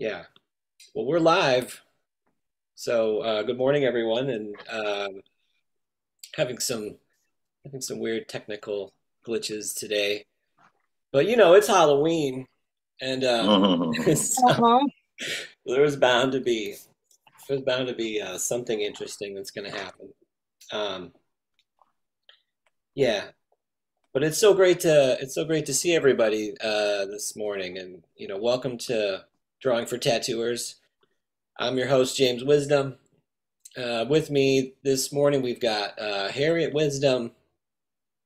Yeah. Well, we're live. So, uh, good morning, everyone, and um, having some having some weird technical glitches today. But you know, it's Halloween, and um, so Uh-huh. there's bound to be there's bound to be uh, something interesting that's going to happen. Um, yeah, but it's so great to it's so great to see everybody uh, this morning, and you know, welcome to Drawing for Tattooers. I'm your host, James Wisdom. Uh, with me this morning, we've got uh, Harriet Wisdom,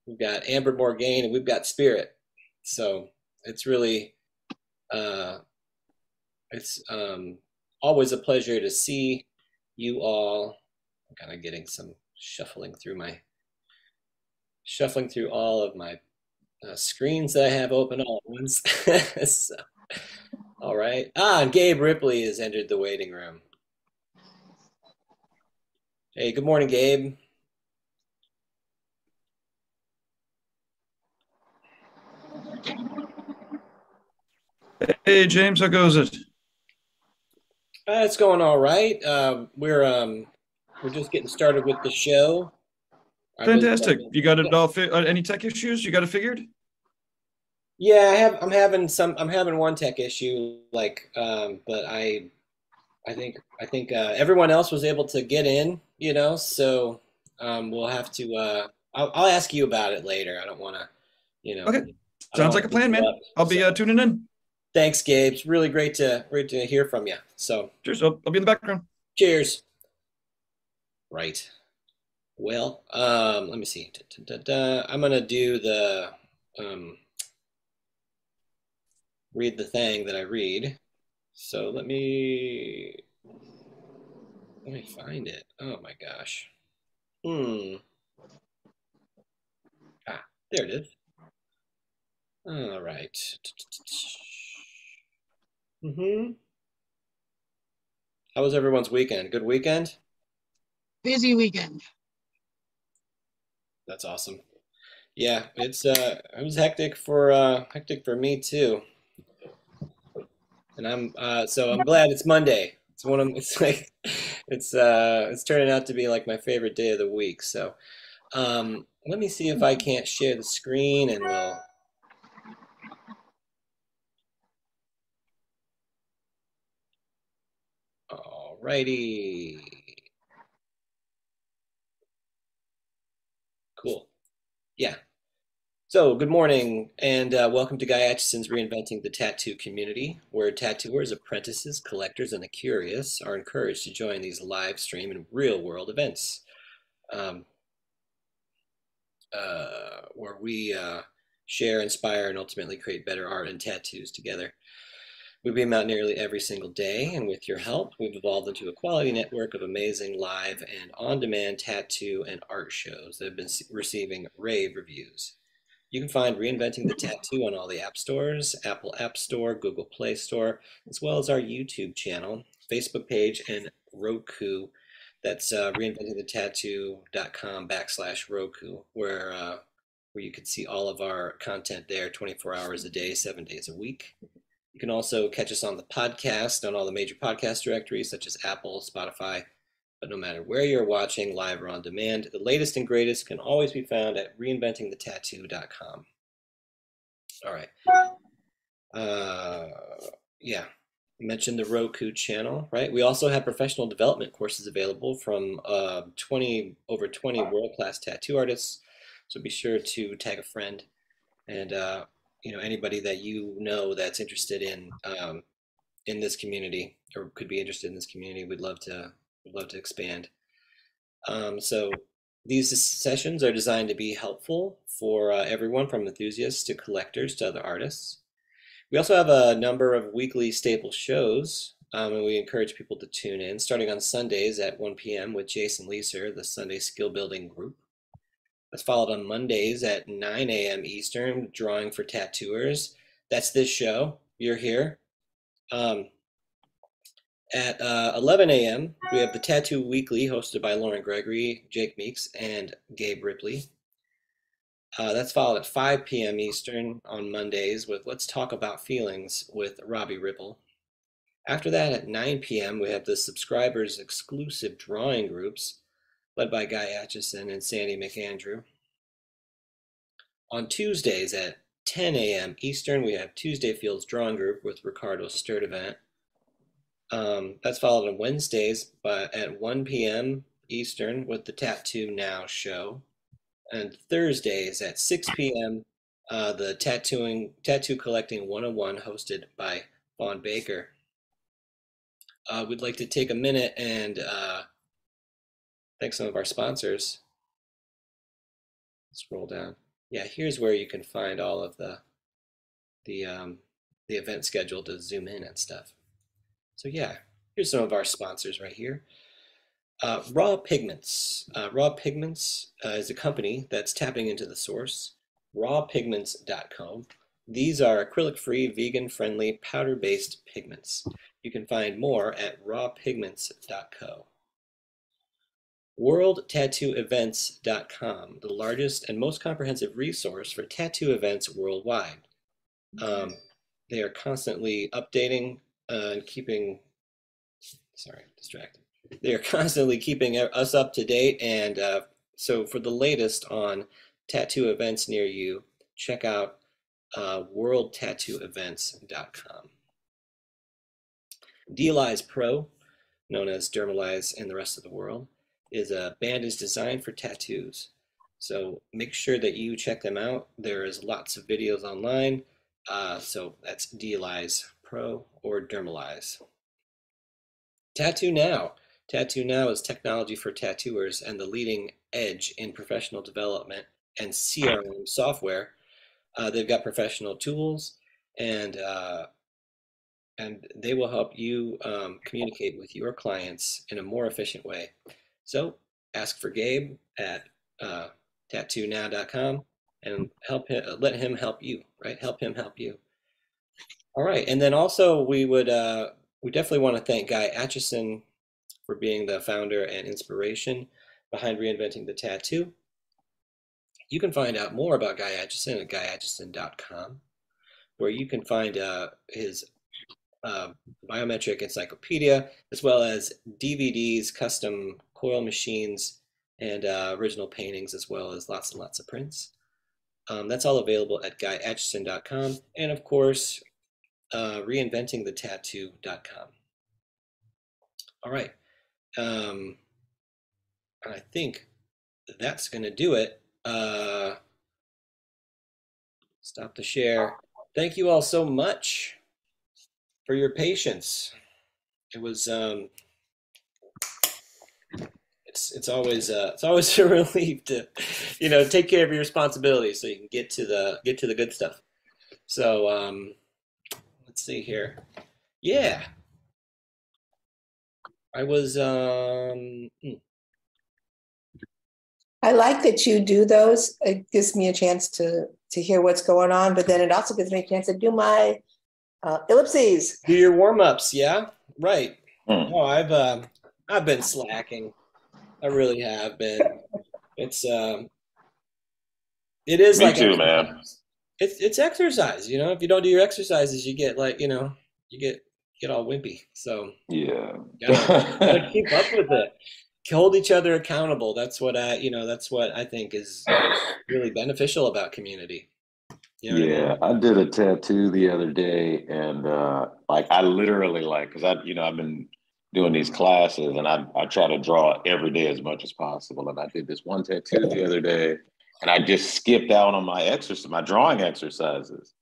we've got Amber Morgaine, and we've got Spirit. So it's really uh, it's um, always a pleasure to see you all. I'm kind of getting some shuffling through my shuffling through all of my uh, screens that I have open all at once. So, all right. Ah, and Gabe Ripley has entered the waiting room. Hey, good morning, Gabe. Hey James, how goes it? Uh, it's going all right. Uh, we're um, we're just getting started with the show. Fantastic. You got it all. Fi- uh, any tech issues? You got it figured? Yeah, I have. I'm having some. I'm having one tech issue, like, um, but I, I think, I think uh, everyone else was able to get in. You know, so um, we'll have to. Uh, I'll, I'll ask you about it later. I don't want to, you know, Okay, sounds like a plan, man. interrupt. I'll be So uh, tuning in. thanks, Gabe. It's really great to great to hear from you. So Cheers. I'll, I'll be in the background. cheers. Right. Well, um, let me see. Da, da, da. I'm gonna do the um, read the thing that I read. So let me let me find it. Oh my gosh. Hmm. Ah, there it is. All right. Mm-hmm. How was everyone's weekend? Good weekend? Busy weekend. That's awesome. Yeah, it's uh it was hectic for uh hectic for me too. And I'm uh so I'm glad it's Monday. It's one of it's like it's uh it's turning out to be like my favorite day of the week. So um let me see if I can't share the screen and we'll alrighty. Cool. Yeah. So, good morning, and uh, welcome to Guy Aitchison's Reinventing the Tattoo Community, where tattooers, apprentices, collectors, and the curious are encouraged to join these live stream and real world events, um, uh, where we uh, share, inspire, and ultimately create better art and tattoos together. We beam out nearly every single day, and with your help, we've evolved into a quality network of amazing live and on demand tattoo and art shows that have been receiving rave reviews. You can find Reinventing the Tattoo on all the app stores, Apple App Store, Google Play Store, as well as our YouTube channel, Facebook page, and Roku. That's uh, reinventingthetattoo.com backslash Roku, where uh, where you can see all of our content there 24 hours a day, seven days a week. You can also catch us on the podcast on all the major podcast directories such as Apple, Spotify. But no matter where you're watching, live or on demand, the latest and greatest can always be found at reinventingthetattoo.com. All right. Uh, yeah, mentioned the Roku channel, right? We also have professional development courses available from uh, 20 over 20 world-class tattoo artists. So be sure to tag a friend and uh, you know anybody that you know that's interested in um, in this community or could be interested in this community. We'd love to love to expand. Um, so these sessions are designed to be helpful for uh, everyone from enthusiasts to collectors to other artists. We also have a number of weekly staple shows, um, and we encourage people to tune in, starting on Sundays at 1 p.m. with Jason Leeser, the Sunday Skill Building Group. That's followed on Mondays at 9 a.m. Eastern, Drawing for Tattooers. That's this show. You're here. Um, at uh, 11 a.m., we have the Tattoo Weekly, hosted by Lauren Gregory, Jake Meeks, and Gabe Ripley. Uh, that's followed at 5 p.m. Eastern on Mondays with Let's Talk About Feelings with Robbie Ripple. After that, at 9 p.m., we have the subscribers exclusive drawing groups led by Guy Aitchison and Sandy McAndrew. On Tuesdays at 10 a.m. Eastern, we have Tuesday Fields Drawing Group with Ricardo Sturdivant. Um, that's followed on Wednesdays by, at 1 p.m. Eastern with the Tattoo Now show. And Thursdays at 6 p.m., uh, the Tattooing Tattoo Collecting 101 hosted by Vaughn Baker. Uh, we'd like to take a minute and uh, thank some of our sponsors. Scroll down. Yeah, here's where you can find all of the the um, the event schedule to zoom in and stuff. So yeah, here's some of our sponsors right here. Uh, Raw Pigments. Uh, Raw Pigments uh, is a company that's tapping into the source, rawpigments.com. These are acrylic-free, vegan-friendly, powder-based pigments. You can find more at rawpigments.co. WorldTattooEvents.com, the largest and most comprehensive resource for tattoo events worldwide. Um, they are constantly updating and keeping, sorry, distracted. They are constantly keeping us up to date. And uh, so for the latest on tattoo events near you, check out uh, worldtattooevents.com. Dealize Pro, known as Dermalize in the rest of the world, is a bandage designed for tattoos. So make sure that you check them out. There is lots of videos online. Uh, so that's Dealize Pro or Dermalize. Tattoo Now. Tattoo Now is technology for tattooers and the leading edge in professional development and CRM software. Uh, they've got professional tools and uh, and they will help you um, communicate with your clients in a more efficient way. So ask for Gabe at uh, tattoonow.com and help him, let him help you, right? Help him help you. All right, and then also we would uh, we definitely want to thank Guy Aitchison for being the founder and inspiration behind reinventing the tattoo. You can find out more about Guy Aitchison at guyaitchison.com, where you can find uh, his uh, biometric encyclopedia, as well as DVDs, custom coil machines, and uh, original paintings, as well as lots and lots of prints. Um, that's all available at guyaitchison.com, and of course, uh, reinventingthetattoo.com. All right. Um, I think that's going to do it. Uh, stop the share. Thank you all so much for your patience. It was um, it's it's always uh, it's always a relief to you know take care of your responsibilities so you can get to the get to the good stuff. So um, let's see here. Yeah, I was um. Hmm. I like that you do those. It gives me a chance to to hear what's going on, but then it also gives me a chance to do my uh, ellipses. Do your warm ups, yeah, right. Hmm. Oh, I've uh, I've been slacking. I really have been. It's um, it is Me like too, man. exercise. It's it's exercise. You know, if you don't do your exercises, you get like you know you get get all wimpy. So Yeah. gotta, gotta keep up with it. Hold each other accountable. That's what I you know that's what I think is really beneficial about community. You know what I mean? Yeah, I did a tattoo the other day, and uh, like I literally like because I, you know, I've been doing these classes, and I I try to draw every day as much as possible. And I did this one tattoo the other day, and I just skipped out on my exercise, my drawing exercises,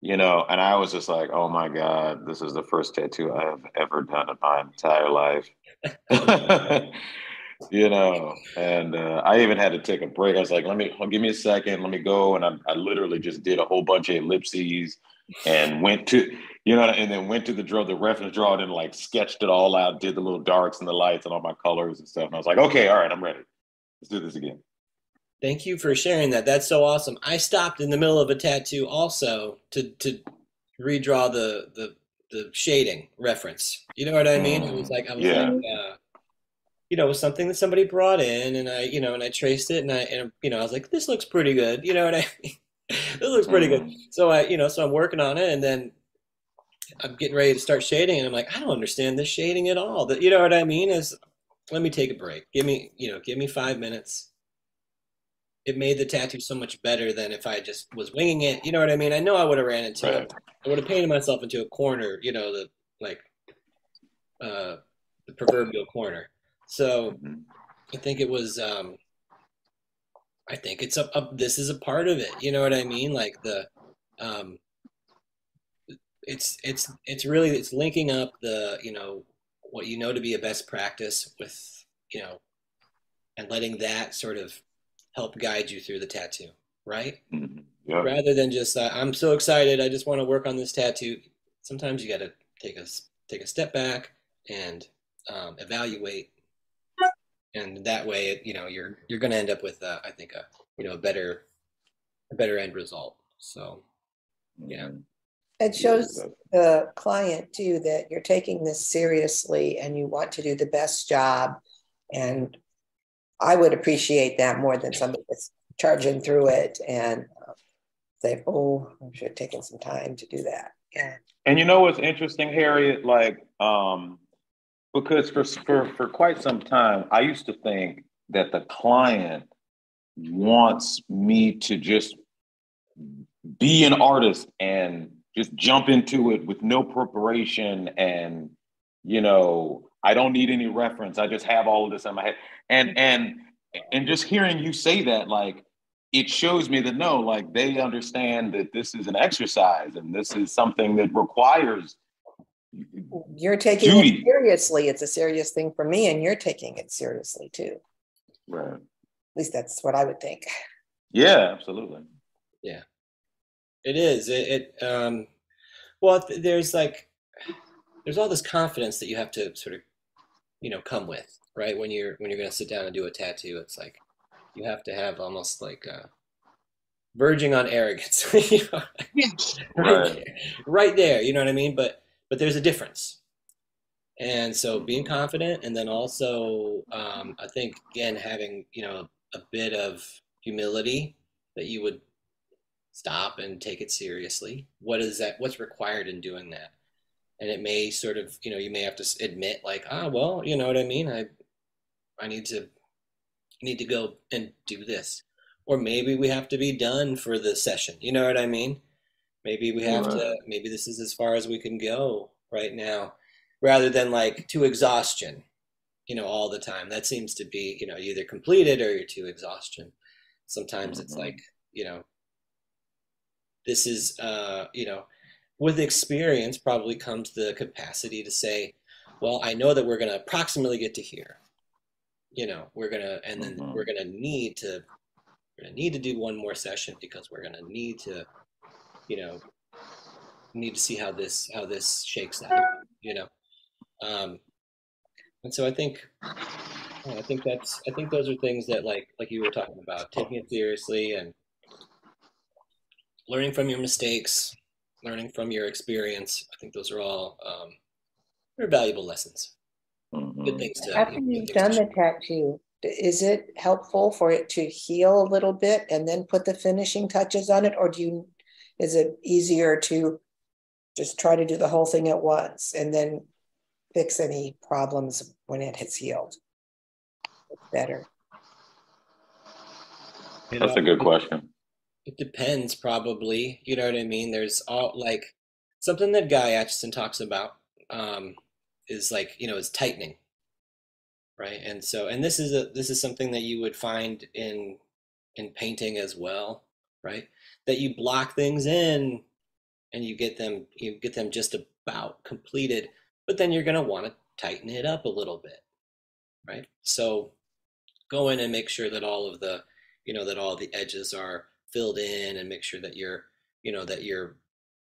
you know. And I was just like, oh my god, this is the first tattoo I have ever done in my entire life. you know and uh, i even had to take a break i was like let me give me a second let me go and I, I literally just did a whole bunch of ellipses and went to you know and then went to the draw the reference draw and like sketched it all out did the little darks and the lights and all my colors and stuff and i was like okay all right i'm ready let's do this again Thank you for sharing that. That's so awesome. I stopped in the middle of a tattoo also to to redraw the the the shading reference. You know what I mean? It was like I was Yeah. like uh, you know, it was something that somebody brought in and I, you know, and I traced it and I and you know, I was like this looks pretty good. You know what I mean? this looks pretty good. So I, you know, so I'm working on it and then I'm getting ready to start shading, and I'm like, I don't understand this shading at all. That you know what I mean? Is let me take a break. Give me, you know, give me five minutes. It made the tattoo so much better than if I just was winging it. You know what I mean? I know I would have ran into, Right. I would have painted myself into a corner. You know, the like, uh, the proverbial corner. So Mhm. I think it was. um I think it's a, a. This is a part of it. You know what I mean? Like the. um it's it's it's really it's linking up the you know what you know to be a best practice with you know and letting that sort of help guide you through the tattoo right Mhm. Yep. rather than just uh, i'm so excited i just want to work on this tattoo sometimes you got to take a s- take a step back and um, evaluate and that way you know you're you're going to end up with uh, i think a you know a better a better end result so Yeah. It shows the client too that you're taking this seriously and you want to do the best job. And I would appreciate that more than somebody that's charging through it and uh, say, oh, I should have taken some time to do that. Yeah. And you know what's interesting, Harriet? Like, um, because for for for quite some time, I used to think that the client wants me to just be an artist and just jump into it with no preparation and you know i don't need any reference i just have all of this in my head and and and just hearing you say that like it shows me that no like they understand that this is an exercise and this is something that requires You're taking Judy. it seriously. It's a serious thing for me, and you're taking it seriously too. right At least that's what I would think. yeah absolutely Yeah. It is. It, it um, well, there's like, there's all this confidence that you have to sort of, you know, come with, right? When you're when you're gonna sit down and do a tattoo, it's like you have to have almost like uh, verging on arrogance, you know, Yeah. right, Right. there, right there. You know what I mean? But but there's a difference. And so being confident, and then also, um, I think again having you know a bit of humility that you would stop and take it seriously. What is that? What's required in doing that? And it may sort of, you know, you may have to admit, like, ah, well, you know what I mean. I, I need to, need to go and do this, or maybe we have to be done for the session. You know what I mean? Maybe we have to. Maybe this is as far as we can go right now, rather than like to exhaustion. You know, all the time. That seems to be, you know, either completed or you're to exhaustion. Sometimes it's Mhm. like, you know, this is uh, you know with experience probably comes the capacity to say well i know that we're going to approximately get to here you know we're to and then Mhm. we're to need to we're to need to do one more session because we're to need to you know need to see how this how this shakes out you know um and so i think yeah, i think that's i think those are things that like like you were talking about taking it seriously and learning from your mistakes, learning from your experience. I think those are all um, they're valuable lessons. Good Mhm. things to. After good you've done the tattoo, is it helpful for it to heal a little bit and then put the finishing touches on it? Or do you, is it easier to just try to do the whole thing at once and then fix any problems when it has healed? It's better. You that's a good question It depends, probably. You know what I mean? There's all like something that Guy Aitchison talks about um, is like you know is tightening, right? And so, and this is a this is something that you would find in in painting as well, right? That you block things in, and you get them you get them just about completed, but then you're gonna want to tighten it up a little bit, right? So go in and make sure that all of the you know that all the edges are filled in and make sure that you're you know that you're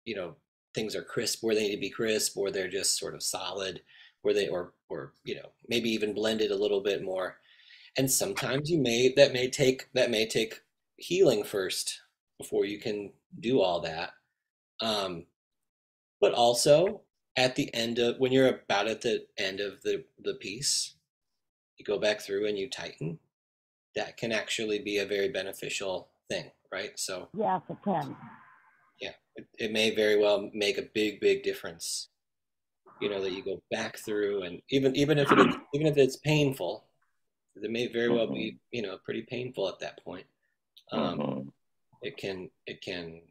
you know things are crisp where they need to be crisp or they're just sort of solid where they or or you know maybe even blended a little bit more. And sometimes you may that may take that may take healing first before you can do all that. Um but also at the end of when you're about at the end of the the piece you go back through and you tighten that can actually be a very beneficial thing right? So Yes, it can. Yeah, it, it may very well make a big, big difference. You know that you go back through, and even even if it even if it's painful, it may very well be you know pretty painful at that point. Um, Mhm. It can it can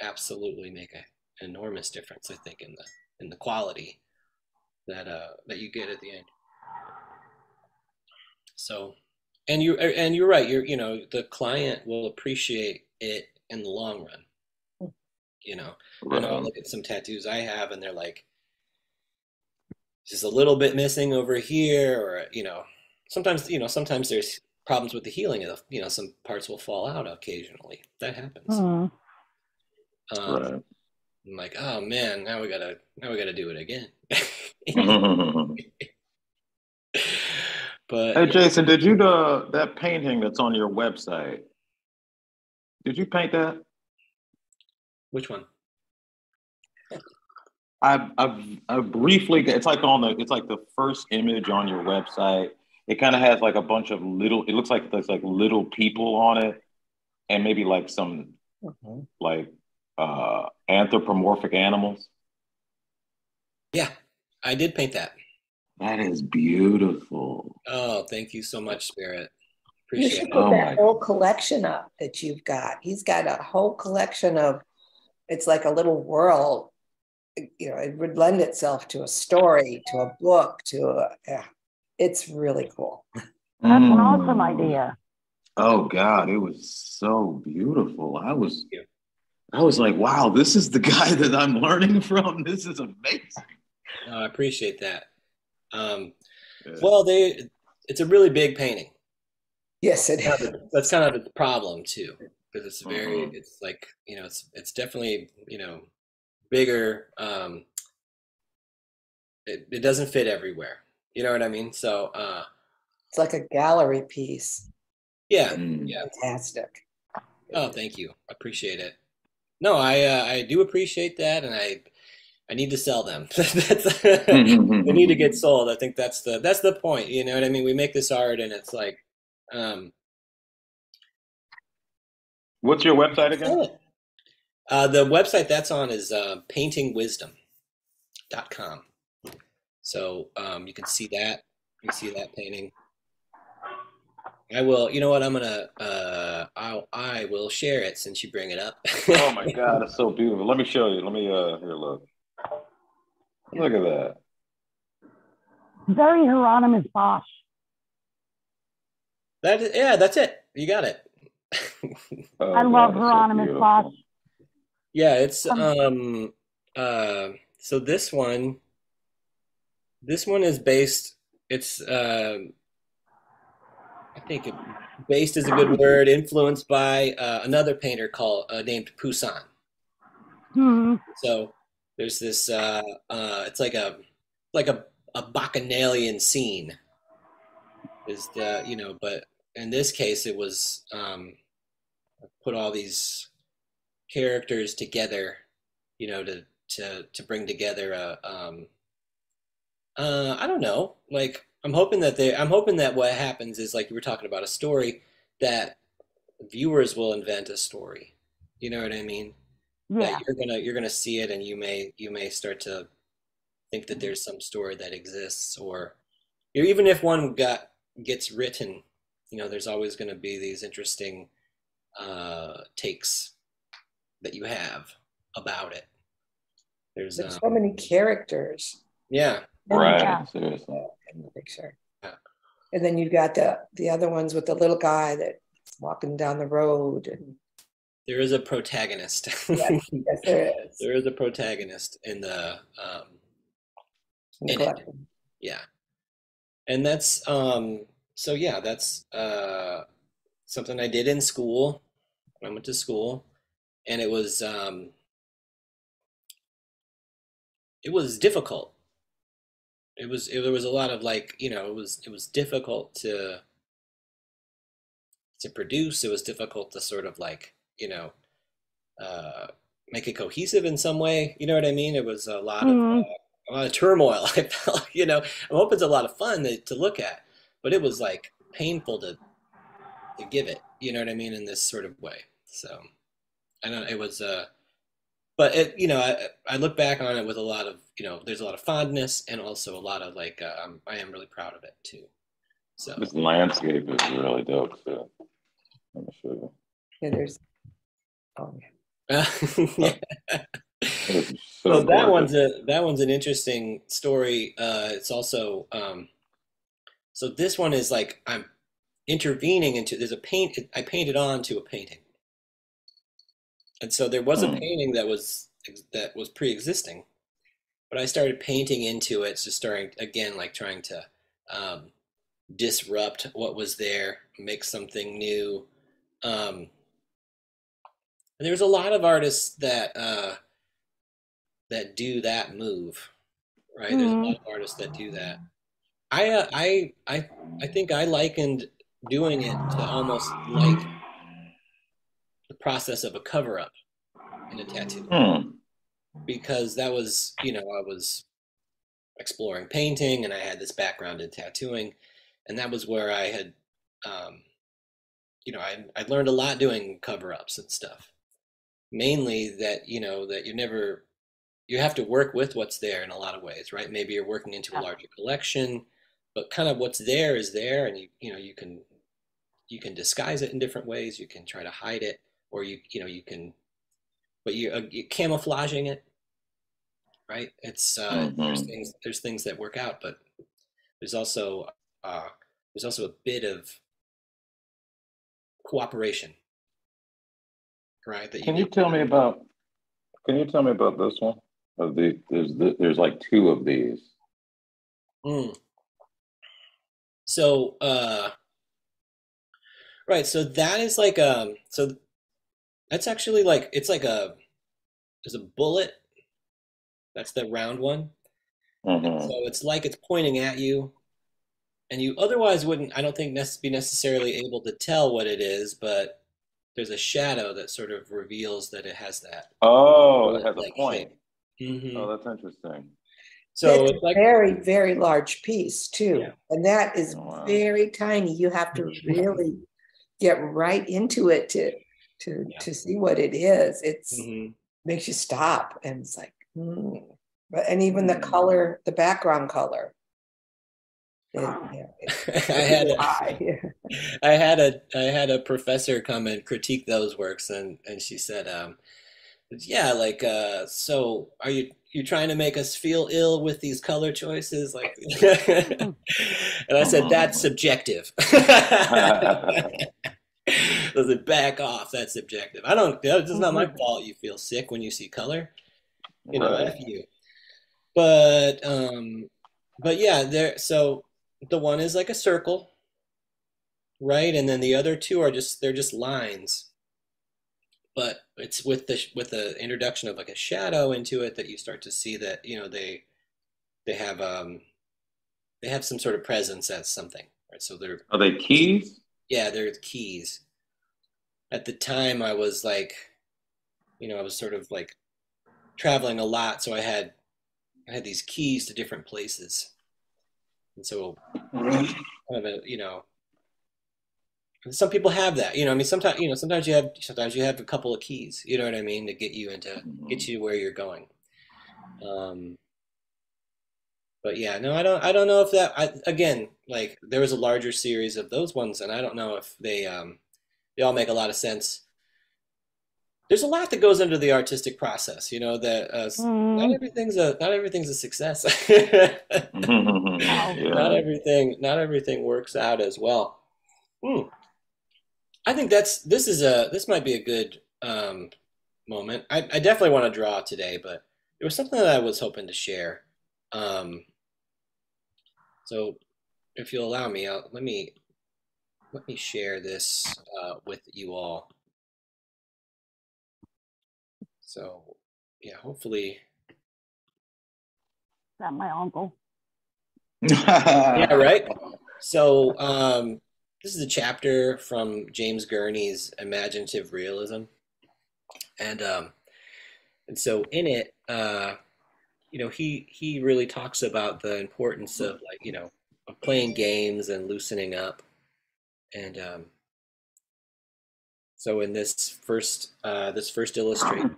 absolutely make a, an enormous difference. I think in the in the quality that uh that you get at the end. So, and you and you're right. You're you know the client will appreciate it in the long run. You know, I know I Right. look at some tattoos I have, and they're like just a little bit missing over here, or you know, sometimes you know sometimes there's problems with the healing of you know some parts will fall out occasionally. That happens. Hmm. Um, Right. I'm like, oh man, now we gotta now we gotta do it again. but Hey Jason, did you the that painting that's on your website? Did you paint that? Which one? I I I briefly it's like on the it's like the first image on your website. It kind of has like a bunch of little it looks like there's like little people on it and maybe like some Mhm. like uh anthropomorphic animals. Yeah, I did paint that. That is beautiful. Oh, thank you so much, Spirit. You should it. put Oh that my- whole collection up that you've got. He's got a whole collection of, it's like a little world. You know, it would lend itself to a story, to a book, to a, yeah, it's really cool. That's an awesome Mm. idea. Oh God, it was so beautiful. I was. I was like, wow, this is the guy that I'm learning from. This is amazing. No, I appreciate that. Um, Yeah. well, they it's a really big painting. Yes, it is. That's kind of the problem too, because it's very Mhm. it's like you know it's it's definitely you know bigger. Um, it it doesn't fit everywhere. You know what I mean? So uh, It's like a gallery piece. yeah, Mm. yeah. Fantastic. Oh, thank you. Appreciate it. No, I uh, I do appreciate that, and I I need to sell them. that's, they need to get sold. I think that's the that's the point. You know what I mean? We make this art, and it's like, um, What's your website again? uh, the website that's on is uh, paintingwisdom.com. So um, you can see that. You can see that painting. I will. You know what? I'm gonna. Uh, I'll. I will share it since you bring it up. Oh my God, it's so beautiful. Let me show you. Let me uh here look. Look at that. Very Hieronymus Bosch. That is, yeah, that's it. You got it. Oh, I love so Hieronymus beautiful. Bosch. yeah, it's Um, um uh so this one this one is based it's um I think it, based is a good word, influenced by uh, another painter called uh, named Poussin. Hmm. So there's this uh uh it's like a like a a bacchanalian scene is the you know but in this case it was um put all these characters together you know to to to bring together a um uh I don't know. Like I'm hoping that they I'm hoping that what happens is like you were talking about a story that viewers will invent a story. You know what I mean? Yeah. that you're gonna you're gonna see it and you may you may start to think that there's some story that exists or even if one got gets written you know there's always going to be these interesting uh takes that you have about it there's There's um, so many characters yeah Right. Yeah. Seriously. in the picture. Yeah. And then you've got the the other ones with the little guy that's walking down the road and there is a protagonist Yeah. yes there is. there is a protagonist in the um in the in it. yeah and that's um so yeah that's uh something i did in school when i went to school and it was um it was difficult. It was it, there was a lot of like you know it was it was difficult to to produce. It was difficult to sort of like you know uh make it cohesive in some way. You know what i mean? It was a lot Mhm. of uh, a lot of turmoil i felt you know. I'm hope it's a lot of fun to, to look at but it was like painful to to give it you know what i mean in this sort of way so i don't it was uh but it, you know, I, I look back on it with a lot of, you know, there's a lot of fondness and also a lot of like, um, I am really proud of it too. So This landscape is really dope too. Let me show you. Yeah, there's, oh, yeah. It's So so that gorgeous. one's a that one's an interesting story. Uh, it's also um, so this one is like I'm intervening into there's a paint I painted on to a painting, and so there was a Hmm. painting that was that was pre-existing, but I started painting into it, just starting again like trying to um, disrupt what was there, make something new. Um, and there's a lot of artists that. Uh, that do that move, right? There's a Mhm. lot of artists that do that. I, uh, I, I, I think I likened doing it to almost like the process of a cover up in a tattoo Hmm. because that was, you know, I was exploring painting and I had this background in tattooing, and that was where I had, um, you know, I I learned a lot doing cover ups and stuff. Mainly that you know that you never you have to work with what's there in a lot of ways, right? Maybe you're working into a larger collection, but kind of what's there is there, and you you know you can you can disguise it in different ways. You can try to hide it, or you you know you can, but you uh, you're camouflaging it, right? It's uh, there's Mhm. things there's things that work out, but there's also uh, there's also a bit of cooperation, right? That Can need you tell me about? Can you tell me about this one? Of the there's the, there's like two of these. Mm. So, uh, right. So that is like um. So that's actually like it's like a there's a bullet. That's the round one. hmm So it's like it's pointing at you, and you otherwise wouldn't. I don't think be necessarily able to tell what it is, but there's a shadow that sort of reveals that it has that. Oh, it has a point. shape. Mhm. Oh, that's interesting. So it's it's a like very, very large piece too. Yeah. And that is Oh, wow. very tiny. You have to really get right into it to to Yeah. to see what it is. It's Mhm. makes you stop and it's like, hmm. But and even the Mm. color, the background color. it- Wow. yeah, it's I had a. I had a I had a professor come and critique those works, and and she said, um, "Yeah, like, uh, so are you you trying to make us feel ill with these color choices?" Like, and I said, "That's subjective." I said, "Back off. That's subjective. I don't. It's not my fault. You feel sick when you see color. You know, Right. You." But um, but yeah, there. So the one is like a circle right? And then the other two are just they're just lines. But it's with the with the introduction of like a shadow into it that you start to see that you know they they have um they have some sort of presence as something, right? So they're Are they keys? yeah they're keys. At the time, I was like, you know, I was sort of like traveling a lot, so I had I had these keys to different places, and so kind of a you know some people have that you know i mean sometimes you know sometimes you have sometimes you have a couple of keys you know what i mean to get you into get you where you're going um but yeah no i don't i don't know if that I, again like there was a larger series of those ones and i don't know if they um they all make a lot of sense there's a lot that goes into the artistic process you know that uh, s- not Mhm. everything's a not everything's a success yeah. not everything not everything works out as well Hmm. I think that's this is a this might be a good um moment. I, I definitely want to draw today but it was something that i was hoping to share. Um so if you'll allow me I'll, let me let me share this uh, with you all. So yeah hopefully Is that my uncle? yeah right? So um this is a chapter from james gurney's imaginative realism. And um and so in it uh you know he he really talks about the importance of like you know of playing games and loosening up. And um so in this first uh this first illustration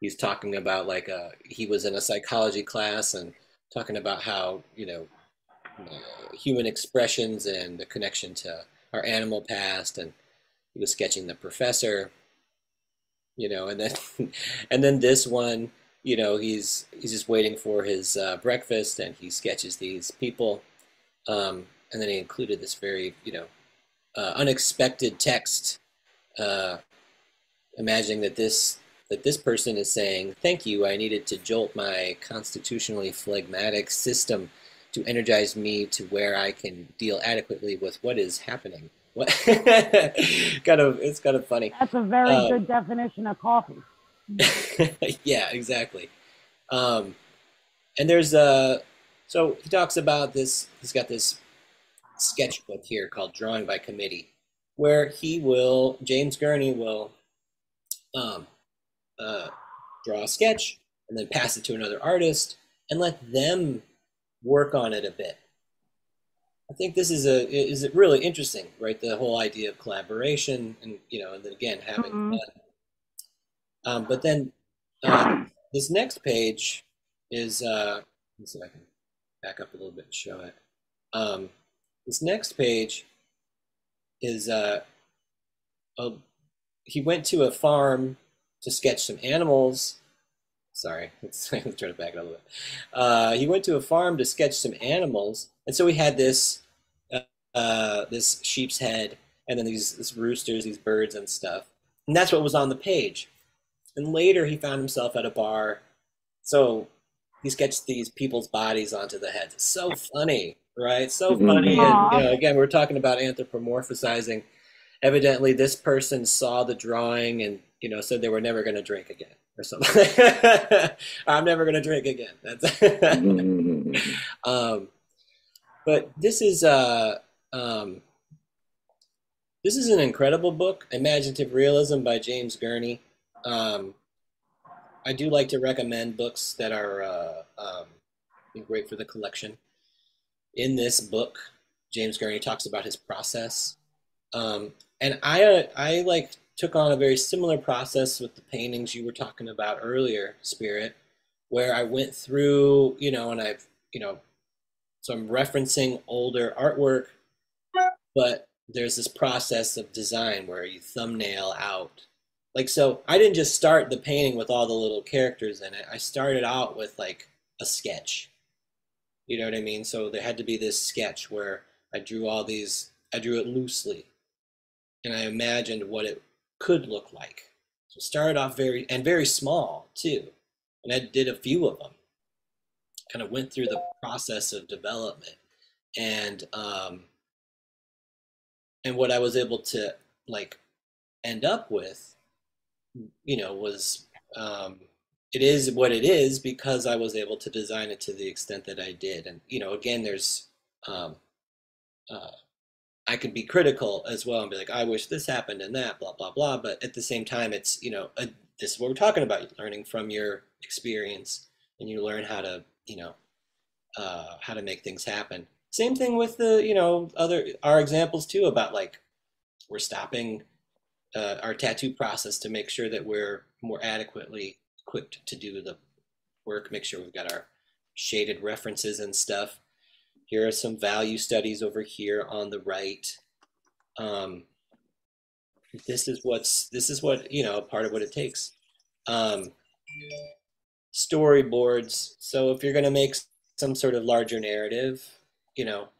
he's talking about like uh, he was in a psychology class and talking about how you know human expressions and the connection to our animal past and he was sketching the professor you know and then and then this one you know he's he's just waiting for his uh, breakfast and he sketches these people um, and then he included this very you know uh, unexpected text uh, imagining that this that this person is saying thank you. I needed to jolt my constitutionally phlegmatic system to energize me to where i can deal adequately with what is happening what kind of it's kind of funny That's a very Uh, good definition of coffee. yeah, exactly. Um, and there's a so he talks about this. He's got this sketchbook here called Drawing by Committee, where he will James Gurney will um, uh, draw a sketch and then pass it to another artist and let them work on it a bit. I think this is a is it really interesting, right? The whole idea of collaboration and you know, and then again having Mhm. fun. Um, but then uh, this next page is uh, let's see if I can back up a little bit and show it. Um, this next page is uh, a, he went to a farm to sketch some animals. Sorry, let's, let's try to back it up a little bit. Uh, he went to a farm to sketch some animals, and so he had this uh, uh, this sheep's head, and then these, these roosters, these birds, and stuff. And that's what was on the page. And later he found himself at a bar. So he sketched these people's bodies onto the heads. It's so funny, right? So funny. And you know, again, we're talking about anthropomorphizing. Evidently, this person saw the drawing and you know said they were never going to drink again or something. I'm never going to drink again. That's um, but this is uh, um, this is an incredible book, Imaginative Realism by James Gurney. Um, I do like to recommend books that are uh, um, great for the collection. In this book, James Gurney talks about his process, um, and I uh, I like took on a very similar process with the paintings you were talking about earlier, Spirit, where I went through, you know, and I've you know, so I'm referencing older artwork, but there's this process of design where you thumbnail out. Like so i didn't just start the painting with all the little characters in it. I started out with like a sketch. You know what i mean? So there had to be this sketch where i drew all these i drew it loosely and i imagined what it could look like. So started off very and very small too. And i did a few of them kind of went through the process of development. And um and what i was able to like end up with you know was um, it is what it is because I was able to design it to the extent that I did. And you know, again, there's um, uh, I could be critical as well and be like, I wish this happened and that, blah blah blah. But at the same time, it's you know, a, this is what we're talking about: learning from your experience, and you learn how to you know uh, how to make things happen. Same thing with the you know other our examples too about like we're stopping uh, our tattoo process to make sure that we're more adequately equipped to do the work, make sure we've got our shaded references and stuff. Here are some value studies over here on the right. Um, this is what's this is what you know part of what it takes. Um, storyboards. So if you're going to make some sort of larger narrative, you know,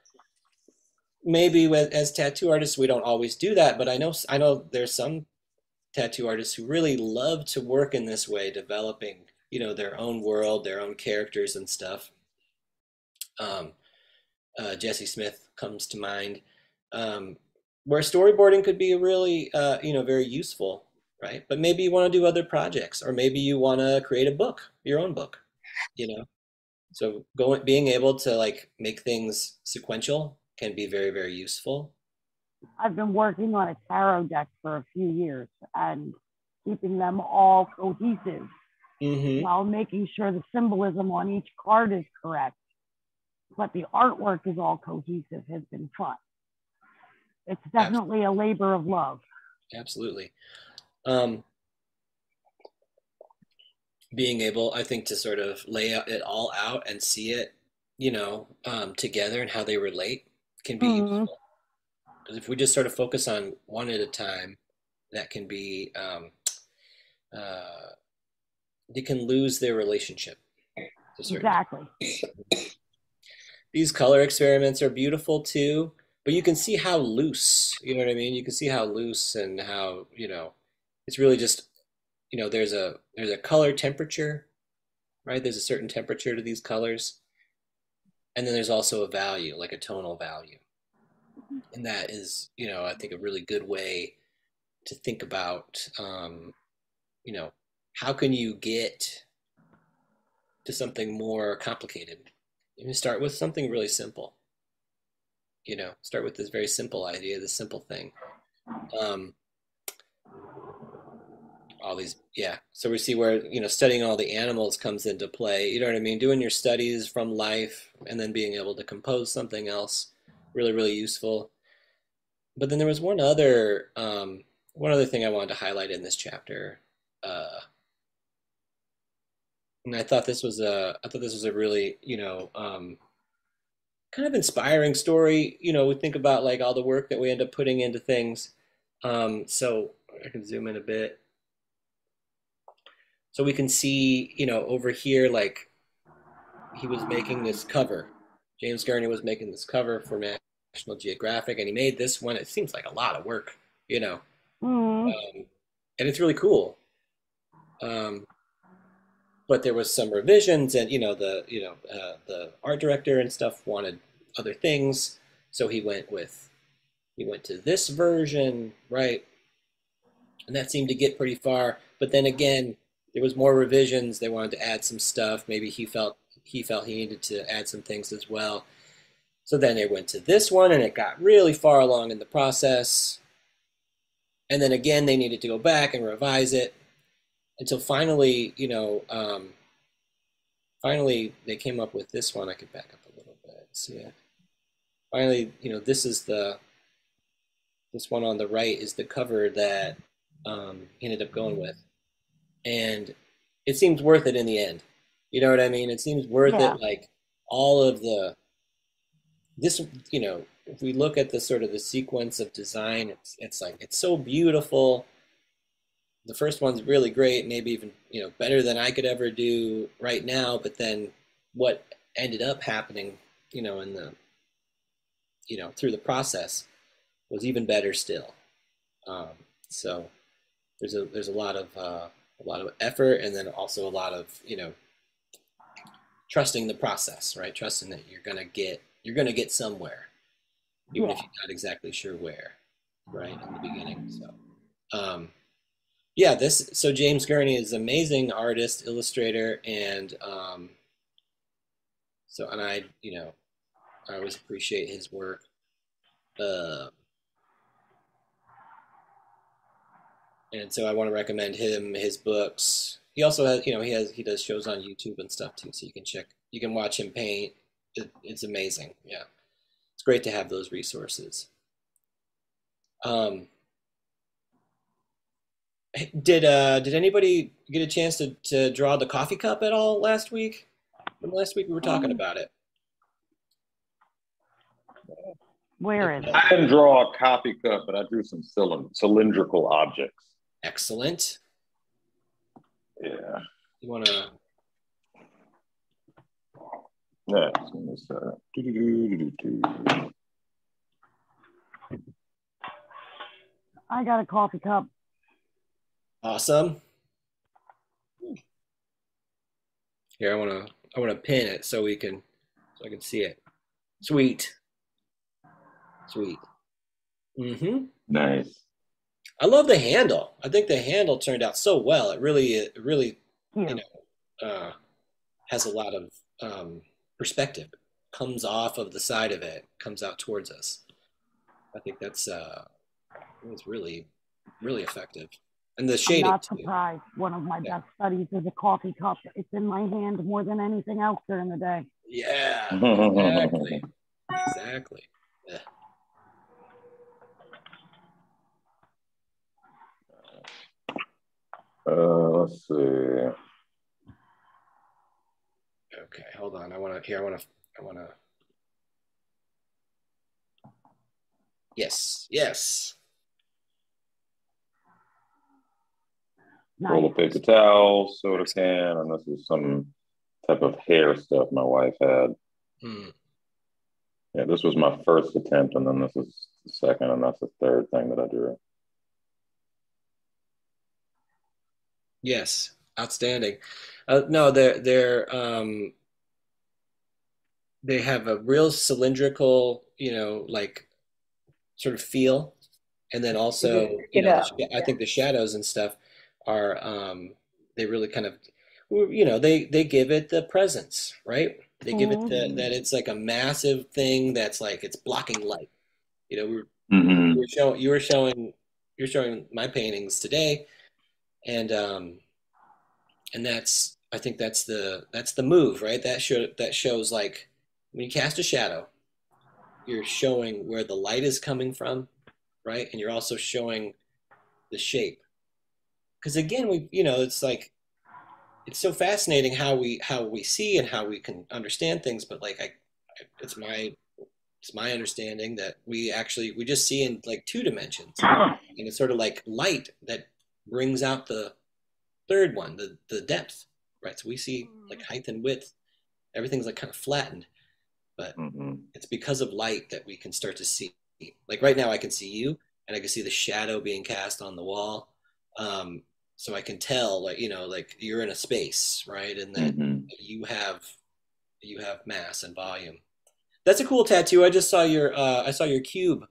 maybe with, as tattoo artists we don't always do that but i know i know there's some tattoo artists who really love to work in this way developing you know their own world their own characters and stuff um, uh, jesse smith comes to mind um, where storyboarding could be really uh, you know very useful right? But maybe you want to do other projects or maybe you want to create a book your own book you know? So going being able to like make things sequential can be very very useful. I've been working on a tarot deck for a few years and keeping them all cohesive hmm while making sure the symbolism on each card is correct. But the artwork is all cohesive has been fun. It's definitely a labor of love. absolutely um, being able, I think, to sort of lay it all out and see it, you know, um, together and how they relate can be Mhm. useful. Because if we just sort of focus on one at a time, that can be, um, uh, they can lose their relationship. to a certain Exactly. These color experiments are beautiful too, but you can see how loose, you know what I mean? You can see how loose and how, you know, it's really just, you know, there's a there's a color temperature, right? There's a certain temperature to these colors. And then there's also a value, like a tonal value. And that is, you know, I think a really good way to think about um, you know, how can you get to something more complicated? You start with something really simple. You know, start with this very simple idea, this simple thing. Um, all these, yeah. So we see where, you know, studying all the animals comes into play. You know what I mean? Doing your studies from life and then being able to compose something else, really, really useful. But then there was one other, um, one other thing I wanted to highlight in this chapter. Uh, and I thought this was a, I thought this was a really, you know, um, kind of inspiring story. You know, we think about like all the work that we end up putting into things. Um, so I can zoom in a bit. So we can see, you know, over here, like he was making this cover. James Gurney was making this cover for National Geographic, and he made this one. It seems like a lot of work, you know, Mhm. um, and it's really cool. Um, but there was some revisions, and you know the you know uh, the art director and stuff wanted other things, so he went with he went to this version, right? And that seemed to get pretty far. But then again, there was more revisions. They wanted to add some stuff. Maybe he felt he felt he needed to add some things as well. So then they went to this one, and it got really far along in the process. And then again, they needed to go back and revise it until finally, you know, um, finally they came up with this one. I could back up a little bit. See it. Finally, you know, this is the this one on the right is the cover that um, he ended up going with, and it seems worth it in the end. You know what I mean? It seems worth Yeah. it. Like all of the this, you know, if we look at the sort of the sequence of design, it's it's like it's so beautiful. The first one's really great, maybe even you know better than I could ever do right now. But then what ended up happening, you know, in the you know through the process was even better still. Um, so there's a there's a lot of uh, a lot of effort, and then also a lot of you know trusting the process, right? Trusting that you're gonna get you're gonna get somewhere, even if you're not exactly sure where, right in the beginning. So, um, yeah, this so James Gurney is an amazing artist, illustrator, and um, so and I you know I always appreciate his work. Uh, and so I want to recommend him his books. He also has, you know, he has he does shows on YouTube and stuff too, so you can check, you can watch him paint. It, it's amazing. Yeah, it's great to have those resources. Um, did uh did anybody get a chance to to draw the coffee cup at all last week? Remember last week we were talking Um, about it. Where is it? I didn't draw a coffee cup, but I drew some cylind- cylindrical objects. Excellent. Yeah. You want to? Yeah. it's, uh. I got a coffee cup. Awesome. Here, I want to I want to pin it so we can so I can see it. Sweet. Sweet. Mm-hmm. Nice. I love the handle. I think the handle turned out so well. It really it really Here. you know uh, has a lot of um, perspective. Comes off of the side of it, comes out towards us. I think that's uh, it's really really effective. And the I'm not too. surprised. One of my Yeah. best studies is a coffee cup. It's in my hand more than anything else during the day. Yeah, exactly. Exactly. Yeah. Uh, let's see. Okay, hold on. I want to here. I want to. I want to. Yes. Yes. Roll Nice. of paper towel, soda can, and this is some type of hair stuff my wife had. Hmm. Yeah, this was my first attempt, and then this is the second, and that's the third thing that I drew. Yes. Outstanding. Uh, no, they're they're um. They have a real cylindrical, you know, like sort of feel, and then also, you know, up. the sh- I think the shadows and stuff are um. They really kind of, you know, they they give it the presence, right? They give it the, Mhm. that it's like a massive thing that's like it's blocking light. You know, we're Mm-hmm. you were showing you were showing you're showing my paintings today and um and that's i think that's the that's the move right that show that shows like when you cast a shadow you're showing where the light is coming from right and you're also showing the shape because again we you know it's like it's so fascinating how we how we see and how we can understand things but like i I- it's my it's my understanding that we actually we just see in like two dimensions. And it's sort of like light that brings out the third one the the depth right? So we see like height and width. Everything's like kind of flattened but Mm-hmm. it's because of light that we can start to see. Like right now i can see you and i can see the shadow being cast on the wall. Um so i can tell like you know like you're in a space right and that Mm-hmm. you have you have mass and volume that's a cool tattoo i just saw your uh i saw your cube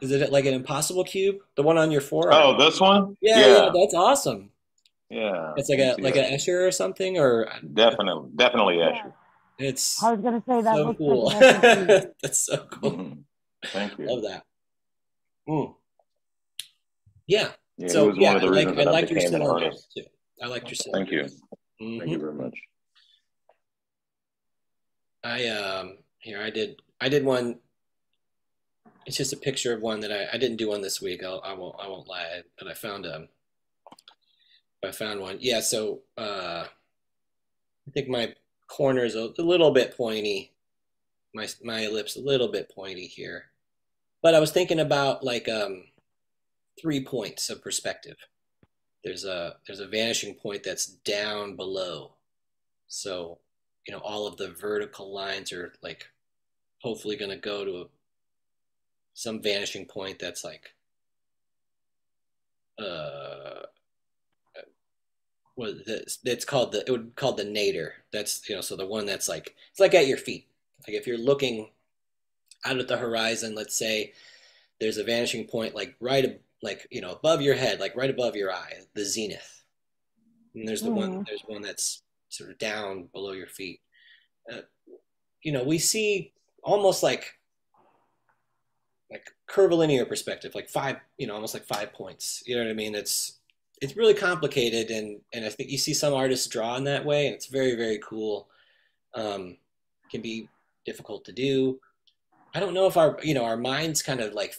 is it like an impossible cube the one on your forearm Oh, this one? yeah, yeah, that's awesome. yeah. It's like a like an Escher or something, or definitely, definitely Yeah. Escher. it's I was gonna say that so looks cool. like. That's so cool. Mhm. Thank you. Love that. Mm. Yeah. Yeah, so it was yeah, one of the I like I like your became an cylinder artist. too. I like your Thank cylinder. you. Mhm. Thank you very much. I um here I did I did one. It's just a picture of one that I, I didn't do one this week. I'll, I won't I won't lie, but I found a I found one. Yeah, so uh, I think my corner is a, a little bit pointy. My my lips a little bit pointy here, but I was thinking about like um three points of perspective. There's a there's a vanishing point that's down below, so you know all of the vertical lines are like hopefully going to go to a, some vanishing point that's like uh what this it's called the it would called the nadir. That's you know so the one that's like it's like at your feet. Like if you're looking out at the horizon let's say there's a vanishing point like right like you know above your head like right above your eye the zenith. And there's the one Mhm. there's one that's sort of down below your feet. Uh, you know we see almost like like curvilinear perspective like five you know almost like five points. You know what i mean? It's it's really complicated and and i think you see some artists draw in that way and it's very very cool. Um can be difficult to do. I don't know if our you know our minds kind of like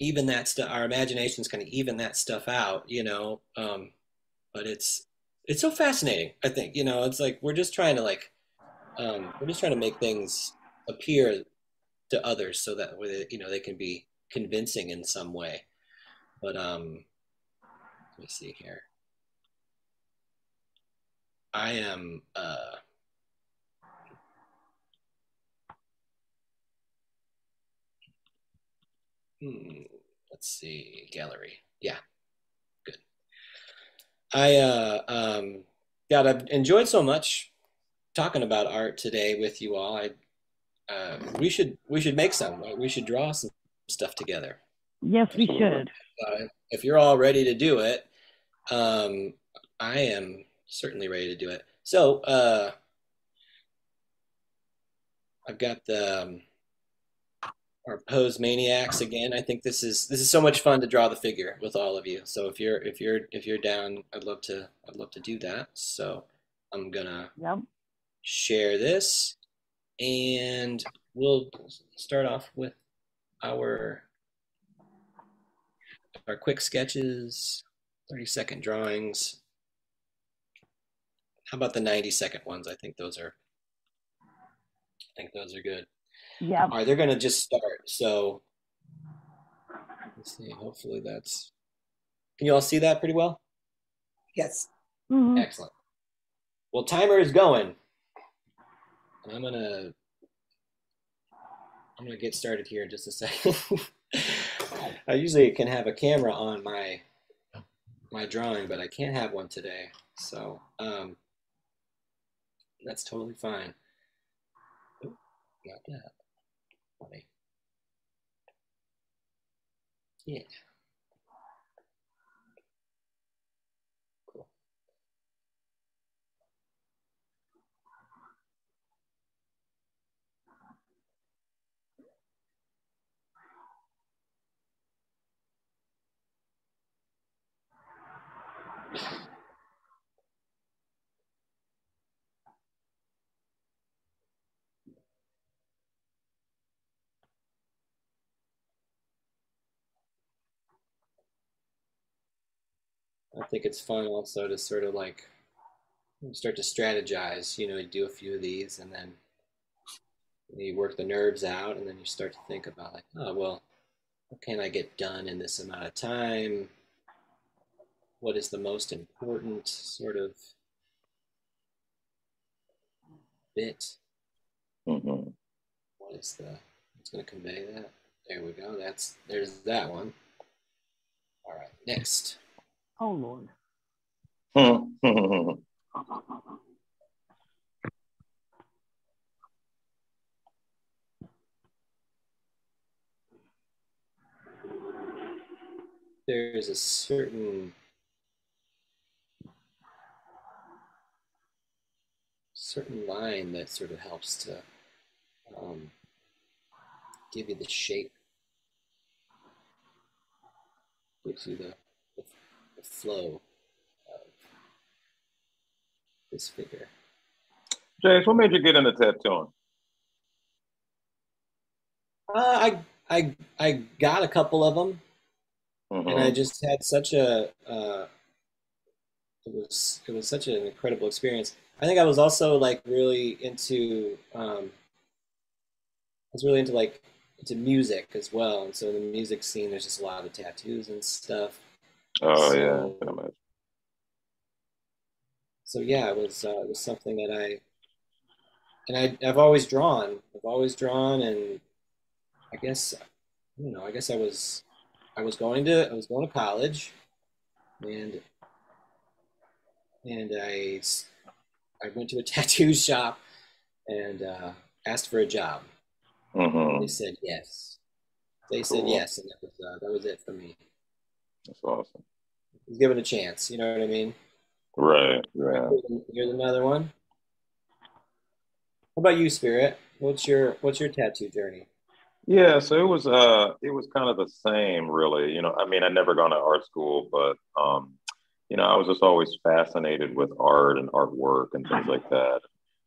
even that stuff our imaginations kind of even that stuff out you know um but it's it's so fascinating i think you know it's like we're just trying to like um we're just trying to make things appear to others so that you know they can be convincing in some way. But um let me see here. I am uh hmm, let's see gallery. Yeah good. I uh um god i've enjoyed so much talking about art today with you all. I uh, we should we should make some we should draw some stuff together. Yes, we should. uh, if you're all ready to do it, um, I am certainly ready to do it. So uh, I've got the um, our pose maniacs again. I think this is this is so much fun to draw the figure with all of you. So if you're if you're if you're down, I'd love to I'd love to do that. So I'm gonna Yep. share this, and we'll start off with our our quick sketches, 30 second drawings. how about the 90 second ones? I think those are I think those are good. Yeah. All right, they're gonna just start. So let's see. Hopefully that's. Can you all see that pretty well? Yes. Mhm. Excellent. Well, timer is going. And I'm gonna I'm gonna get started here in just a second. I usually can have a camera on my my drawing, but I can't have one today. So um, that's totally fine. Oop, Not that. Funny. Yeah. I think it's fun also to sort of like start to strategize. You know, you do a few of these and then you work the nerves out, and then you start to think about like, oh well, what can I get done in this amount of time? What is the most important sort of bit? Mhm. What is the what's going to convey that? There we go. That's there's that one. All right, next. Oh Lord. Mhm. there's a certain certain line that sort of helps to um, give you the shape, gives you the, the, the flow of this figure. James, what made you get into tattooing? Uh, I I I got a couple of them. and I just had such a uh, it was it was such an incredible experience. I think I was also like really into um, I was really into like into music as well, and so in the music scene, there's just a lot of tattoos and stuff. Oh yeah, I So- can imagine. So yeah, it was uh, it was something that I and I I've always drawn. I've always drawn, and I guess I don't know. I guess I was I was going to I was going to college, and and I I went to a tattoo shop and uh, asked for a job. hmm They said yes. They said yes, and that was uh, that was it for me. That's awesome. He's given a chance. You know what I mean? Right. Yeah. Here's another one. How about you, Spirit? What's your what's your tattoo journey? Yeah, so it was uh it was kind of the same really. You know, I mean, I'd never gone to art school, but um, you know, I was just always fascinated with art and artwork and things like that.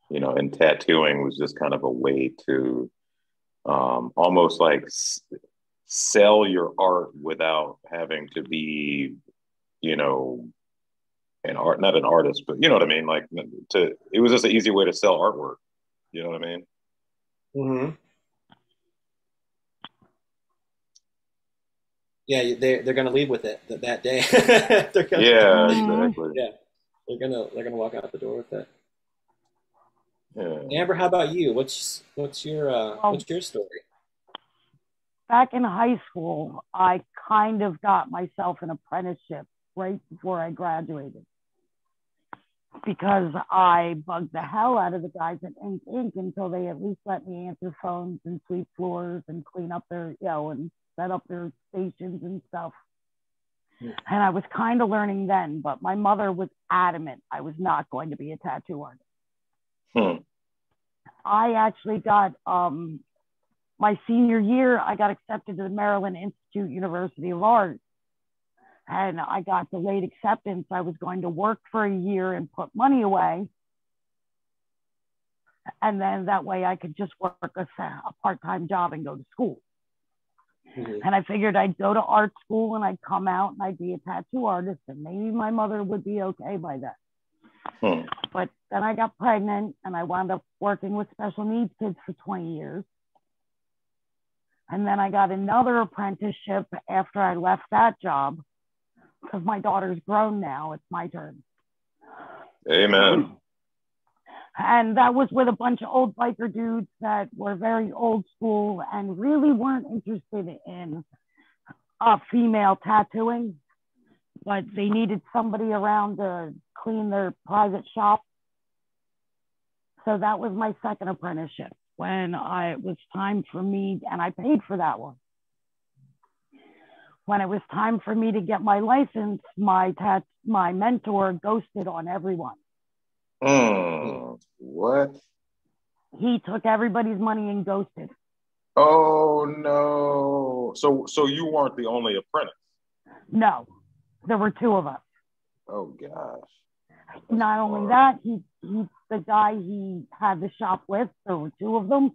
You know, and tattooing was just kind of a way to um almost like sell your art without having to be, you know, an art not an artist, but you know what I mean? Like to it was just an easy way to sell artwork. You know what I mean? Mm-hmm. Yeah, they're they're gonna leave with it that, that day. they're gonna, Yeah, exactly. yeah. They're gonna they're gonna walk out the door with it. Yeah. Amber, how about you? What's what's your uh, Well- what's your story? Back in high school, I kind of got myself an apprenticeship right before I graduated because I bugged the hell out of the guys at Ink Inc. until they at least let me answer phones and sweep floors and clean up their, you know, and set up their stations and stuff. Hmm. And I was kind of learning then, but my mother was adamant I was not going to be a tattoo artist. Hmm. I actually got um, my senior year, I got accepted to the Maryland Institute University of Art. And I got delayed acceptance. I was going to work for a year and put money away. And then that way I could just work a, a part time job and go to school. Mhm. And I figured I'd go to art school and I'd come out and I'd be a tattoo artist and maybe my mother would be okay by that. Hmm. But then I got pregnant and I wound up working with special needs kids for 20 years. And then I got another apprenticeship after I left that job because my daughter's grown now. It's my turn. Amen. And that was with a bunch of old biker dudes that were very old school and really weren't interested in uh, female tattooing, but they needed somebody around to clean their private shop. So that was my second apprenticeship when I, it was time for me, and I paid for that one. When it was time for me to get my license, my tat, my mentor ghosted on everyone. Mm, what? He took everybody's money and ghosted. Oh no! So so you weren't the only apprentice. No, there were two of us. Oh gosh. Not only that, he he the guy he had the shop with, there were two of them.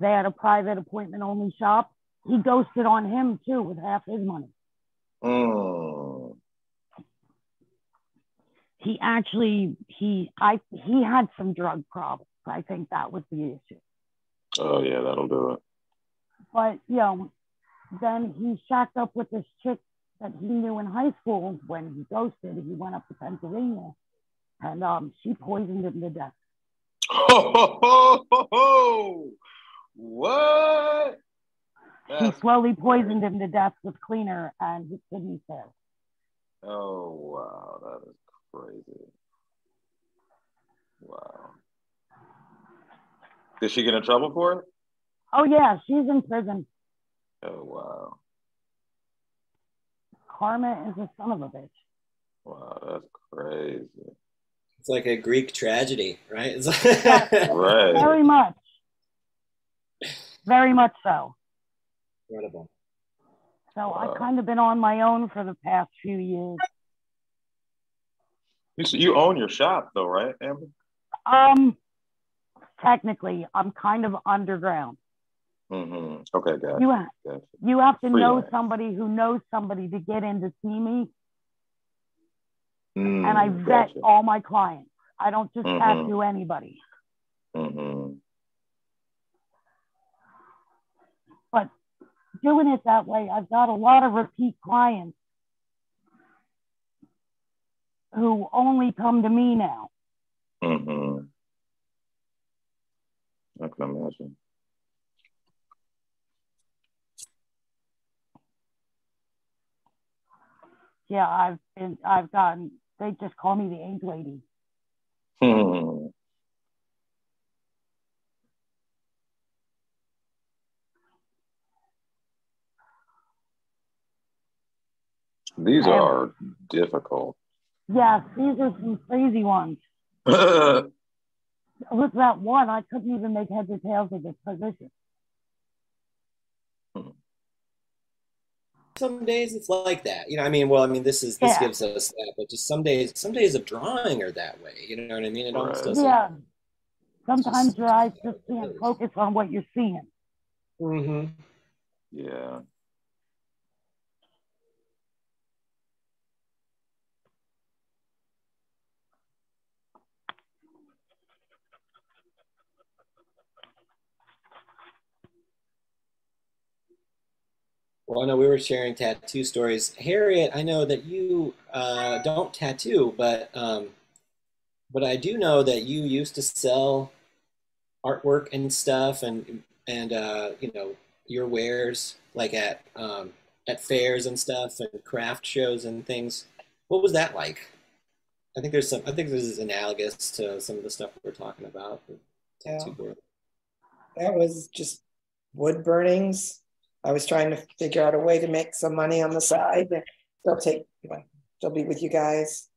They had a private appointment only shop. He ghosted on him too with half his money. Mm. He actually he I he had some drug problems. I think that was the issue. Oh yeah, that'll do it. But you know, then he shacked up with this chick that he knew in high school when he ghosted. He went up to Pennsylvania and um, she poisoned him to death. Ho, ho, ho, ho, ho. What? She That's slowly poisoned him to death with cleaner and his kidney failed. Oh wow, that is crazy. Wow. Did she get in trouble for it? Oh yeah, she's in prison. Oh wow. Karma is a son of a bitch. Wow, that's crazy. It's like a Greek tragedy, right? It's Right. Very much. Very much so. incredible. So Wow. I've kind of been on my own for the past few years. You, you own your shop though, right, Amber? Um, technically, I'm kind of underground. Mm-hmm. Okay, gotcha. You ha- gotcha. you have to know somebody who knows somebody to get in to see me, Mm, and I vet gotcha. all my clients. I don't just Mhm. tattoo anybody. Mm-hmm. But doing it that way, I've got a lot of repeat clients who only come to me now. Mm-hmm. I can imagine. Yeah, I've been, I've gotten, they just call me the ink lady. Hmm. These are difficult. Yes, these are some crazy ones. With that one, I couldn't even make heads or tails of this position. Some days it's like that, you know. I mean, well, I mean, this is this Yeah. gives us that, but just some days, some days of drawing are that way. You know what I mean? It almost doesn't. Yeah. Sometimes your eyes just can't focus on what you're seeing. Mm-hmm. yeah. Well, I know we were sharing tattoo stories. Harriet, I know that you uh, don't tattoo, but um, but I do know that you used to sell artwork and stuff, and and uh, you know your wares like at um, at fairs and stuff, and craft shows and things. What was that like? I think there's some. I think this is analogous to some of the stuff we're talking about. world. That was just wood burnings. I was trying to figure out a way to make some money on the side. They'll take, they'll be with you guys.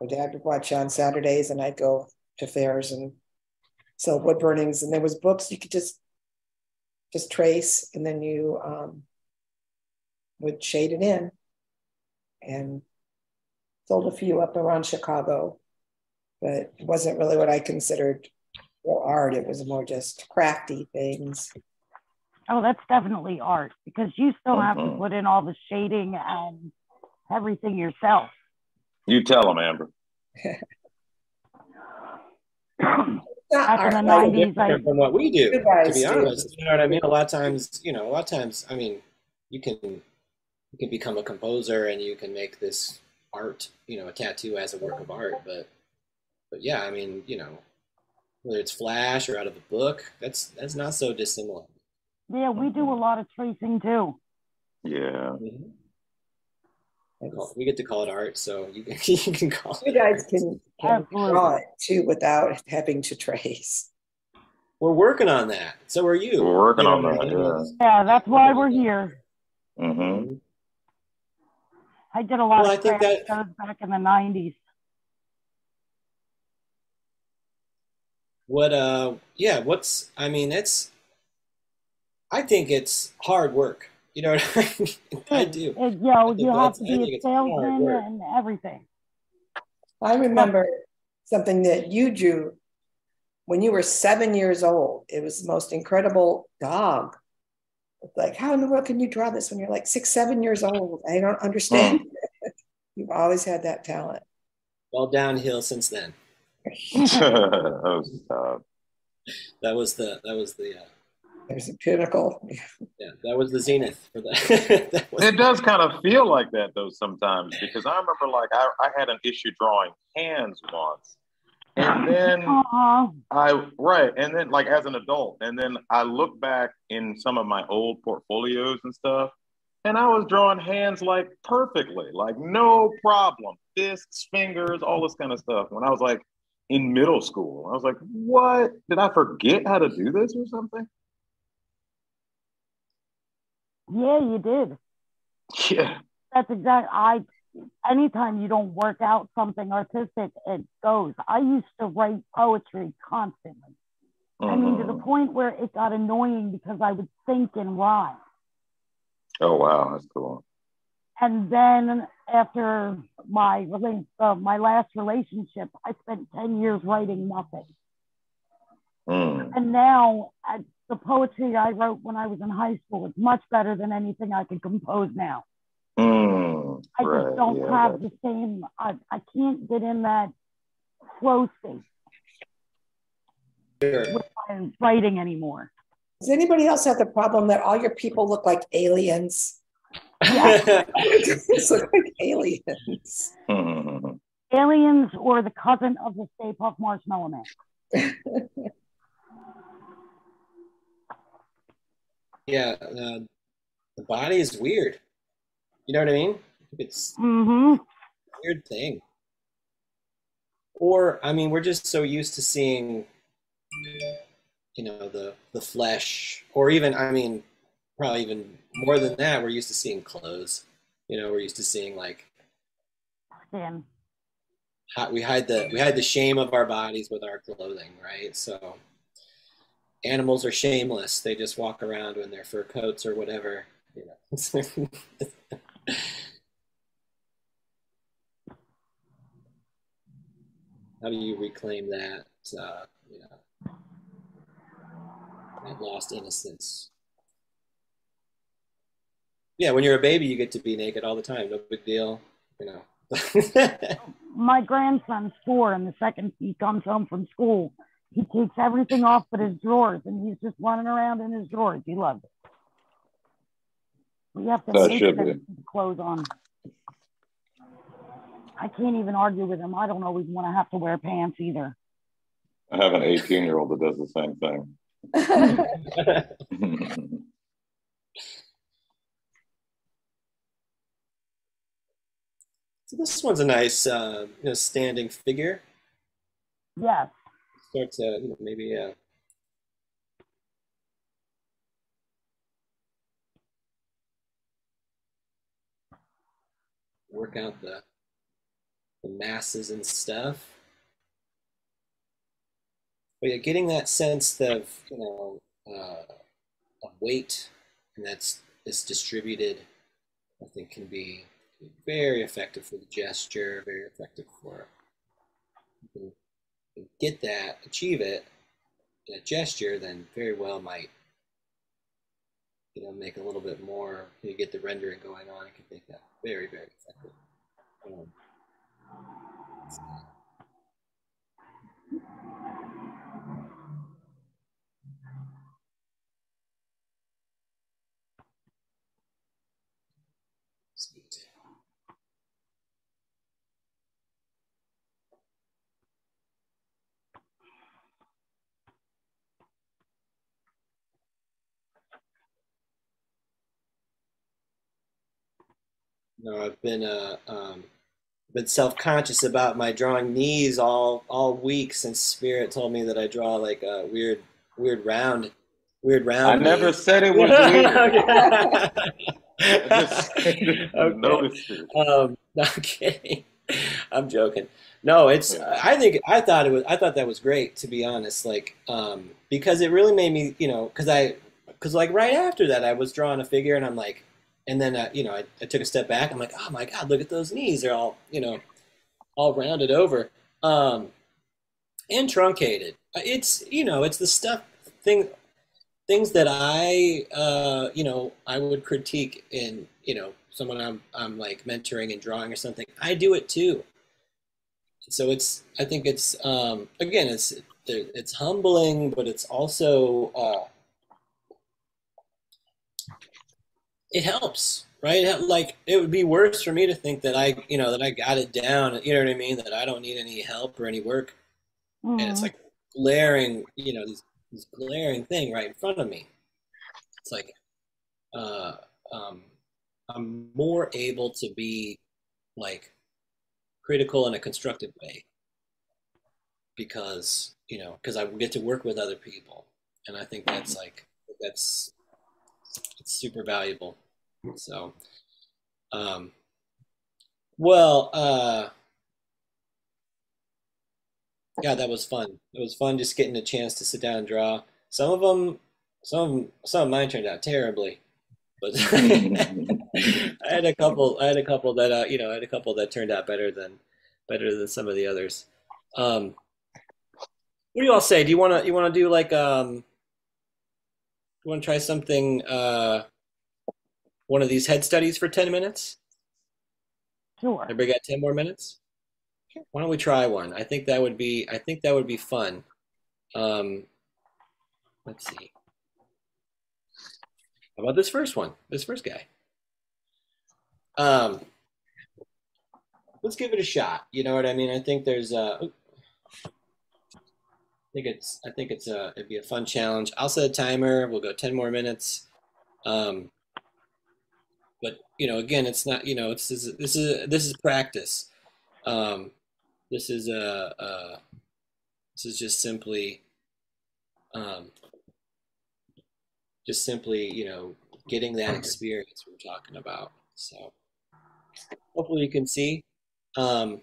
My dad would watch on Saturdays and I'd go to fairs and sell wood burnings. And there was books you could just, just trace and then you um, would shade it in. And sold a few up around Chicago, but it wasn't really what I considered art. It was more just crafty things. Oh, that's definitely art because you still have to Mhm. put in all the shading and everything yourself. You tell them, Amber. Not Back in the our- Quite 90s, I- from what we do, to guys be do. honest. You know what I mean? A lot of times, you know, a lot of times, I mean, you can you can become a composer and you can make this art, you know, a tattoo as a work of art. But but yeah, I mean, you know, whether it's flash or out of a book, that's that's not so dissimilar. Yeah, we do a lot of tracing too. Yeah. Call- We get to call it art, so you can you can call You it. guys can, can draw it too without having to trace. We're working on that. So are you. We're working You know on that, mean? yeah. Yeah, that's why we're here. Mm-hmm. I did a lot Well, I of think that- shows back in the 90s. What uh yeah, what's I mean it's I think it's hard work. You know what I mean? I do. It, you know, you have to I be a salesman and everything. I remember something that you drew when you were seven years old. It was the most incredible dog. It's like, how in the world can you draw this when you're like six, seven years old? I don't understand. You've always had that talent. Well downhill since then. oh, stop. That was the that was the uh, There's a pinnacle. yeah, that was the zenith for that. that It does kind of feel like that though sometimes because I remember like I, I had an issue drawing hands once. And then. I right, and then like as an adult, and then I look back in some of my old portfolios and stuff, and I was drawing hands like perfectly, like no problem, fists, fingers, all this kind of stuff. When I was like in middle school, I was like, "What? Did I forget how to do this or something?" Yeah, you did. Yeah, That's exactly. I anytime you don't work out something artistic, it goes. I used to write poetry constantly. I mean, to the Mhm. point where it got annoying because I would think in rhyme. oh wow, that's cool. And then after my uh, my last relationship, I spent ten years writing nothing. Mm. And now I, the poetry I wrote when I was in high school is much better than anything I can compose now. Mm. I right, just don't yeah, have that- the same. I, I can't get in that flow state Sure. with my writing anymore. Does anybody else have the problem that all your people look like aliens? Just look like aliens. Mhm. Aliens or the cousin of the Stay Puft Marshmallow Man. yeah, uh, the body is weird. You know what I mean? It's Mm-hmm. a weird thing. Or I mean, we're just so used to seeing, you know, the the flesh, or even I mean, probably even more than that. We're used to seeing clothes. You know, we're used to seeing like Skin. hi- we hide the we hide the shame of our bodies with our clothing, right? So animals are shameless. They just walk around in their fur coats or whatever. You know. How do you reclaim that? Uh, you know, that lost innocence. Yeah, when you're a baby, you get to be naked all the time. No big deal. You know. My grandson's four, and the second he comes home from school, he takes everything off but his drawers, and he's just running around in his drawers. He loves it. We have to That make should him be. put the clothes on. I can't even argue with him. I don't always want to have to wear pants either. I have an 18 year old that does the same thing. So this one's a nice, uh, you know, standing figure. Yes. Start to you know, maybe uh, work out the the masses and stuff. But yeah, getting that sense of you know uh, weight and that's is distributed, I think can be very effective for the gesture, very effective for get that, achieve it in a gesture, then very well might you know make a little bit more. You get the rendering going on. It can make that very very effective. Um, Sweet. No, I've been uh um been self-conscious about my drawing knees all all week since Spirit told me that I draw like a weird weird round weird round. I round never said it was weird. Just Okay. noticed it. Um, no, I'm kidding. I'm joking. No, it's. I think I thought it was. I thought that was great to be honest. Like, um, because it really made me, you know, because I, because like right after that, I was drawing a figure, and I'm like, and then uh, you know, I, I took a step back. I'm like, oh my god, look at those knees. They're all, you know, all rounded over, um, and truncated. It's, you know, it's the stuff thing things that I, uh, you know, I would critique in, you know, someone I'm, I'm like mentoring and drawing or something. I do it too. So it's, I think it's, um, again, it's, it's humbling, but it's also, uh, it helps, right? Like it would be worse for me to think that I, you know, that I got it down. You know what I mean? That I don't need any help or any work and it's Mhm. like glaring, you know, this, this glaring thing right in front of me. It's like, uh, um, I'm more able to be like critical in a constructive way because, you know, because I get to work with other people. And I think that's like, that's, it's super valuable. So, um, well, uh, yeah, that was fun. It was fun just getting a chance to sit down and draw. Some of them, some some of mine turned out terribly, but I had a couple. I had a couple that uh, you know, I had a couple that turned out better than better than some of the others. Um, what do you all say? Do you want to you want to do like um, you want to try something uh, one of these head studies for ten minutes? Sure. Everybody got 10 more minutes? Why don't we try one? I think that would be I think that would be fun. Um, let's see. How about this first one? This first guy. Um, let's give it a shot. You know what I mean? I think there's uh think it's I think it's a it'd be a fun challenge. I'll set a timer. We'll go 10 more minutes. Um, but you know, again, it's not you know, this is this is this is practice. Um, this is a, a this is just simply um, just simply you know getting that experience we're talking about. So hopefully you can see. Um,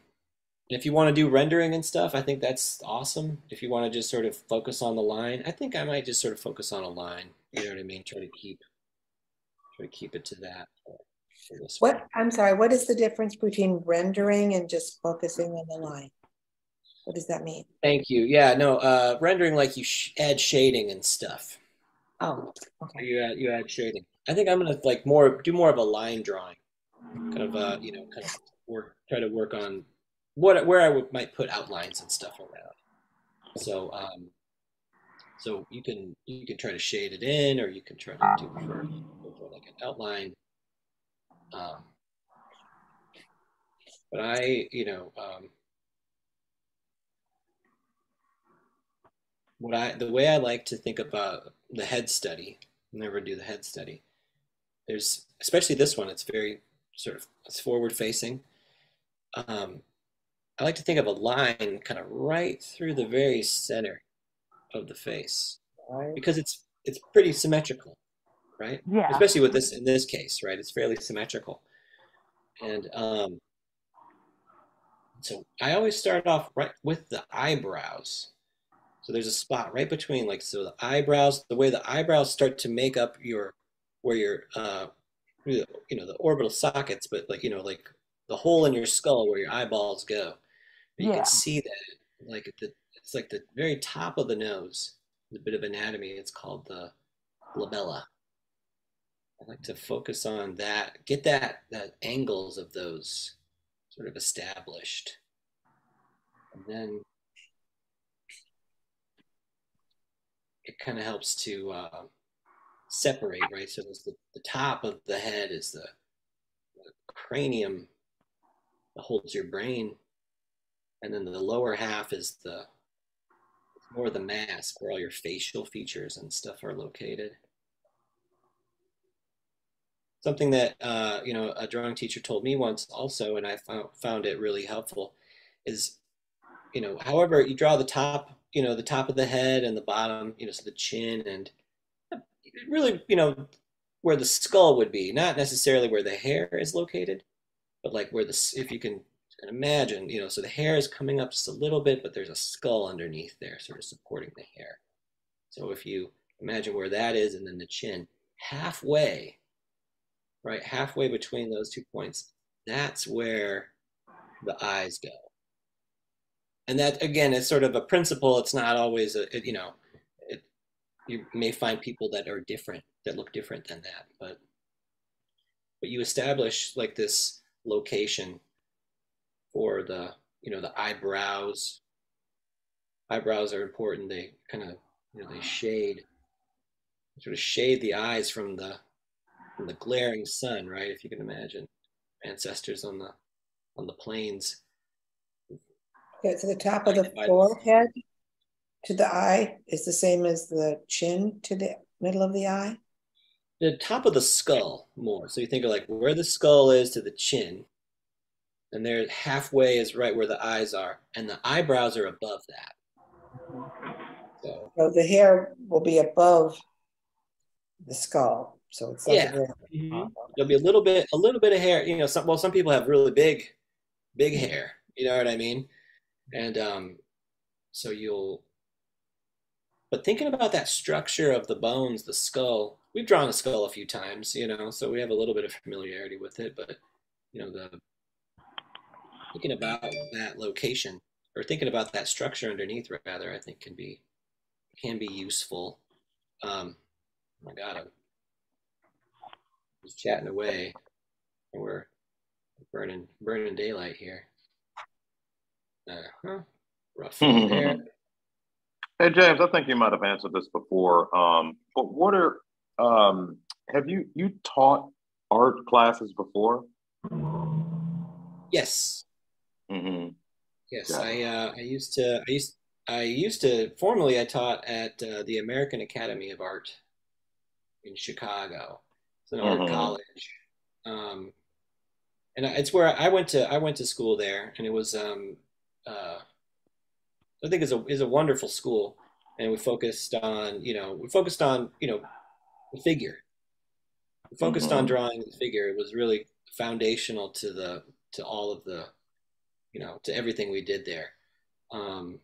if you want to do rendering and stuff, I think that's awesome. If you want to just sort of focus on the line, I think I might just sort of focus on a line. You know what I mean? Try to keep try to keep it to that. this one. What, I'm sorry, what is the difference between rendering and just focusing on the line? What does that mean? Thank you. Yeah, no, uh, rendering like you sh add shading and stuff. Oh, okay. You add you add shading. I think I'm gonna like more do more of a line drawing, kind of uh, you know, kind of work try to work on what where I would, might put outlines and stuff around. So um, so you can you can try to shade it in, or you can try to do for, for like an outline. Um, but I, you know, um, what I the way I like to think about the head study, never do the head study. There's especially this one. It's very sort of it's forward facing. Um, I like to think of a line kind of right through the very center of the face Right. because it's it's pretty symmetrical, right? Yeah. Especially with this in this case, right? It's fairly symmetrical, and um, so I always start off right with the eyebrows. So there's a spot right between like so the eyebrows, the way the eyebrows start to make up your where your uh you know the orbital sockets, but like you know like the hole in your skull where your eyeballs go. You Yeah. can see that like the it's like the very top of the nose, the bit of anatomy. It's called the glabella. I like to focus on that, get that that angles of those sort of established, and then it kind of helps to uh, separate, right? So the, the top of the head is the, the cranium that holds your brain, and then the lower half is the more the mask where all your facial features and stuff are located. Something that uh, you know a drawing teacher told me once also, and I found found it really helpful, is you know however you draw the top, you know the top of the head and the bottom, you know so the chin and really you know where the skull would be, not necessarily where the hair is located, but like where the if you can imagine, you know, so the hair is coming up just a little bit, but there's a skull underneath there, sort of supporting the hair. So if you imagine where that is, and then the chin, halfway, right, halfway between those two points, that's where the eyes go. And that again is sort of a principle. It's not always a, it, you know, it, you may find people that are different that look different than that, but but you establish like this location for the you know the eyebrows. Eyebrows are important. They kind of you know they shade sort of shade the eyes from the from the glaring sun, right? If you can imagine ancestors on the on the plains. Okay, so the top of the forehead to the eye is the same as the chin to the middle of the eye? The top of the skull more. So you think of like where the skull is to the chin, and there halfway is right where the eyes are, and the eyebrows are above that. So, so the hair will be above the skull. So it's yeah. Mm-hmm. There'll be a little bit, a little bit of hair. You know, some well, some people have really big, big hair. You know what I mean? And um, so you'll. But thinking about that structure of the bones, the skull, we've drawn a skull a few times, you know, so we have a little bit of familiarity with it. But you know, the thinking about that location or thinking about that structure underneath, rather, I think can be can be useful. Um, oh my God, I'm just chatting away, and we're burning burning daylight here. Uh huh. Rough there. Hey James, I think you might have answered this before. Um, but what are um, have you you taught art classes before? Yes. Mm-hmm. Yes, yeah. I uh, I used to I used I used to formerly I taught at uh, the American Academy of Art in Chicago. It's an art mm-hmm. college, um, and it's where I went to I went to school there, and it was um, uh, I think is a is a wonderful school, and we focused on you know we focused on you know the figure, we focused mm-hmm. on drawing the figure. It was really foundational to the to all of the you know to everything we did there. Um,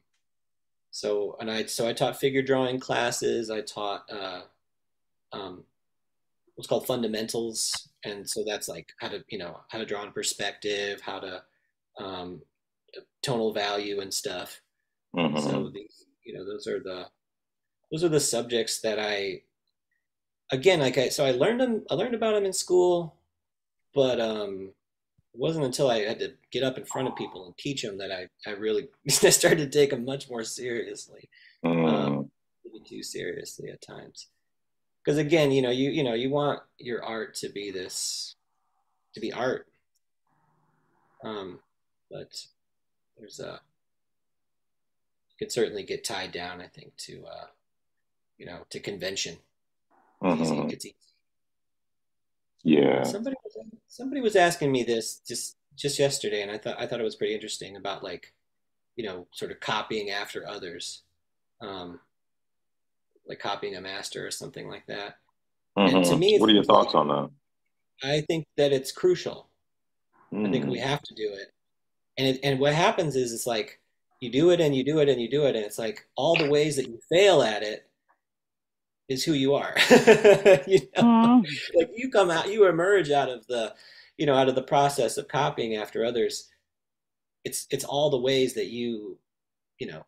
so and I so I taught figure drawing classes. I taught uh, um, what's called fundamentals, and so that's like how to you know how to draw in perspective, how to um, tonal value and stuff. Mm-hmm. So these, you know, those are the those are the subjects that I again like I so I learned them I learned about them in school, but um it wasn't until I had to get up in front of people and teach them that I, I really started to take them much more seriously, mm. um, too seriously at times. Because again, you know, you you know, you want your art to be this, to be art. Um, but there's a you could certainly get tied down, I think, to uh, you know, to convention. Mm-hmm. Yeah. Somebody was, somebody was asking me this just just yesterday, and I thought I thought it was pretty interesting about like, you know, sort of copying after others, um, like copying a master or something like that. Mm-hmm. And to me, what are your thoughts on that? I think that it's crucial. Mm. I think we mm. have to do it and it, and what happens is it's like you do it and you do it and you do it and it's like all the ways that you fail at it is who you are you know like you come out you emerge out of the you know out of the process of copying after others it's it's all the ways that you you know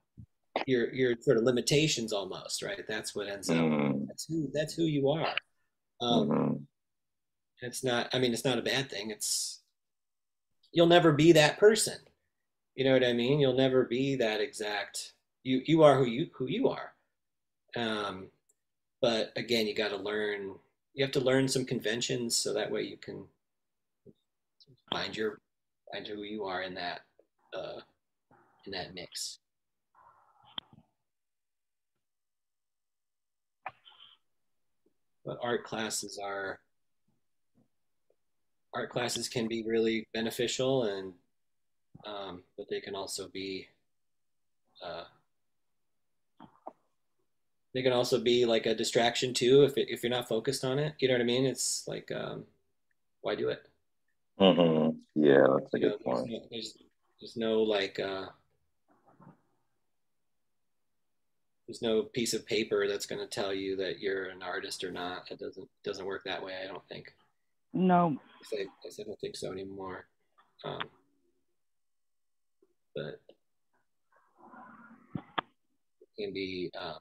your your sort of limitations almost right that's what ends up mm. that's who that's who you are um mm-hmm. it's not i mean it's not a bad thing it's you'll never be that person. You know what I mean? You'll never be that exact. You you are who you who you are. Um, but again, you got to learn. You have to learn some conventions so that way you can find your find who you are in that uh, in that mix. But art classes are art classes can be really beneficial and um, but they can also be uh, they can also be like a distraction too if it, if you're not focused on it you know what i mean it's like um, why do it mm-hmm. Yeah, that's a you know, good there's, point. no, there's there's no like uh, there's no piece of paper that's going to tell you that you're an artist or not it doesn't doesn't work that way i don't think No, I, I I don't think so anymore. Um, but it can be um,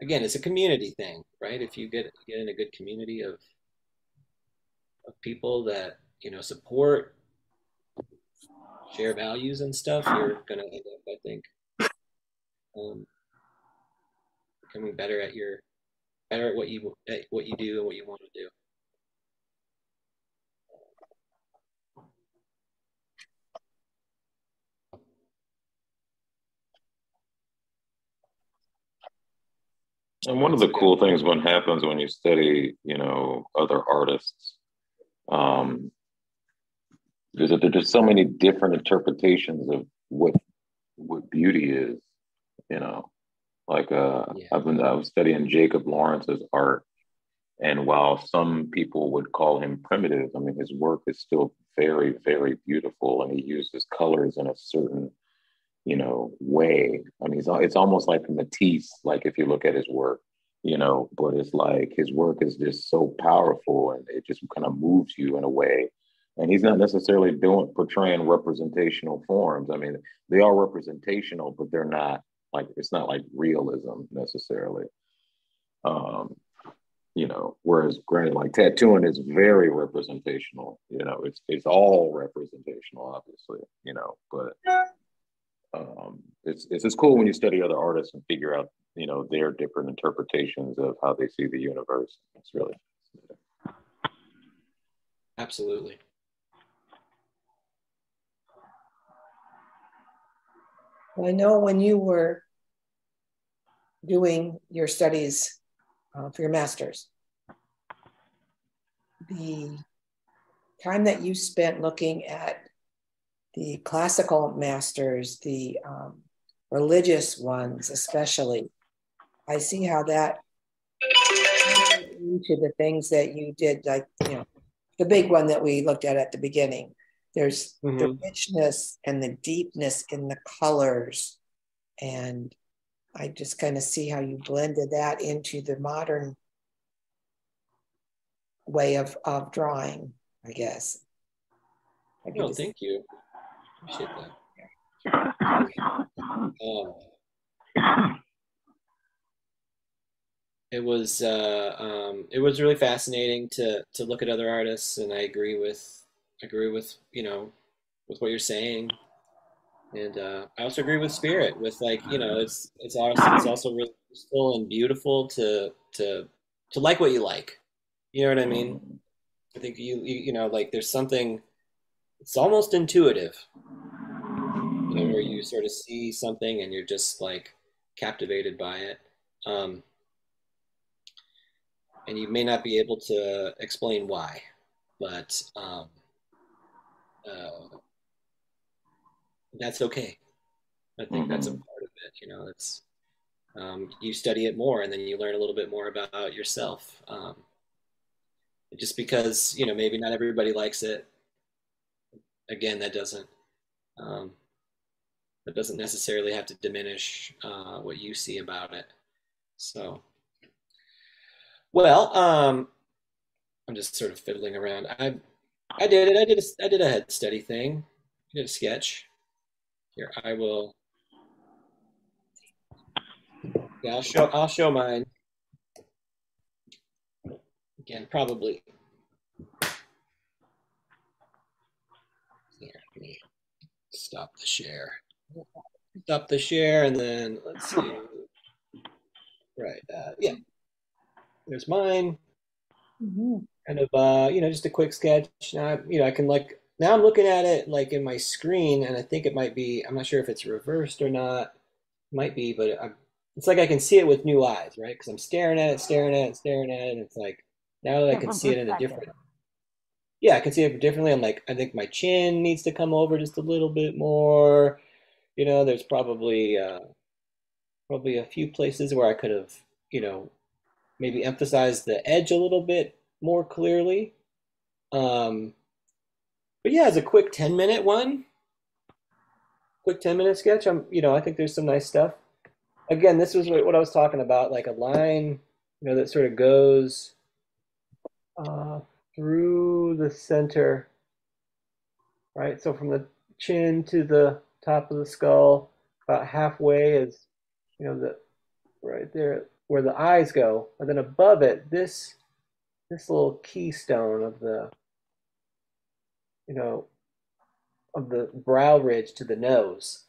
again, it's a community thing, right? If you get get in a good community of of people that you know support, share values and stuff, you're gonna end up, I think, um, becoming better at your better at what you at what you do and what you want to do. And one of the cool things when happens when you study, you know, other artists, um, is that there's just so many different interpretations of what what beauty is. You know, like uh, Yeah. I've been I was studying Jacob Lawrence's art, and while some people would call him primitive, I mean his work is still very very beautiful, and he uses colors in a certain you know, way. I mean, it's, it's almost like Matisse, like if you look at his work, you know, but it's like his work is just so powerful and it just kind of moves you in a way. And he's not necessarily doing portraying representational forms. I mean, they are representational, but they're not like it's not like realism necessarily. Um, you know, whereas granted, like tattooing is very representational. You know, it's it's all representational, obviously. You know, but um, it's it's just cool when you study other artists and figure out you know their different interpretations of how they see the universe. It's really. Absolutely. Well, I know when you were doing your studies uh, for your master's, the time that you spent looking at the classical masters, the um, religious ones especially, I see how that into the things that you did, like, you know, the big one that we looked at at the beginning. There's the Mhm. richness and the deepness in the colors. And I just kind of see how you blended that into the modern way of, of drawing, I guess. I No, just- thank you. Appreciate that. Um, it was uh, um, it was really fascinating to to look at other artists, and I agree with agree with you know with what you're saying, and uh, I also agree with Spirit. With like you know, it's it's also it's also really useful and beautiful to to to like what you like. You know what I mean? I think you you, you know like there's something. It's almost intuitive you know, where you sort of see something and you're just like captivated by it. Um, and you may not be able to explain why, but um, uh, that's okay. I think that's a Mhm. part of it. You know, it's um, you study it more and then you learn a little bit more about yourself. Um, just because you know maybe not everybody likes it. Again, that doesn't um, that doesn't necessarily have to diminish uh, what you see about it. So, well, um, I'm just sort of fiddling around. I, I did it. I did a, I did a head study thing. I did a sketch. Here, I will. Yeah, I'll show. I'll show mine. Again, probably. Here, let me stop the share. Stop the share, and then let's see. Right. Uh, yeah. There's mine. Mhm. Kind of, uh, you know, just a quick sketch. Now, you know, I can like now I'm looking at it like in my screen, and I think it might be. I'm not sure if it's reversed or not. Might be, but I'm, it's like I can see it with new eyes, right? Because I'm staring at it, staring at it, staring at it, and it's like now that I can see it in a different. Yeah, I can see it differently. I'm like, I think my chin needs to come over just a little bit more. You know, there's probably uh, probably a few places where I could have, you know, maybe emphasized the edge a little bit more clearly. Um, but yeah, as a quick 10 minute one, quick 10 minute sketch, I'm, you know, I think there's some nice stuff. Again, this was what I was talking about, like a line, you know, that sort of goes uh, through the center, right? So from the chin to the top of the skull, about halfway is, you know, the right there where the eyes go, and then above it, this this little keystone of the, you know, of the brow ridge to the nose.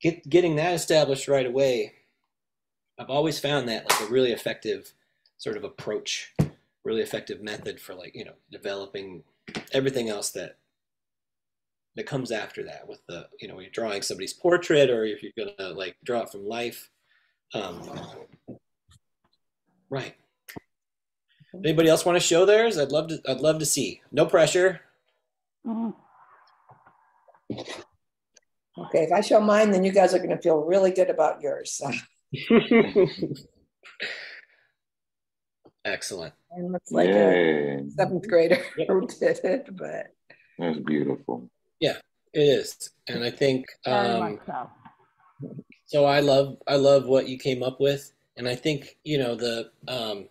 Get getting that established right away. I've always found that like a really effective sort of approach, really effective method for like, you know, developing everything else that that comes after that with the, you know, when you're drawing somebody's portrait or if you're gonna like draw it from life. Um, right. Anybody else want to show theirs? I'd love to. I'd love to see. No pressure. Mhm. Okay, if I show mine, then you guys are gonna feel really good about yours. Excellent. And looks like a seventh grader Yep. who did it, but That's beautiful. Yeah, it is, and I think um, so. so. I love. I love what you came up with, and I think you know the. Um,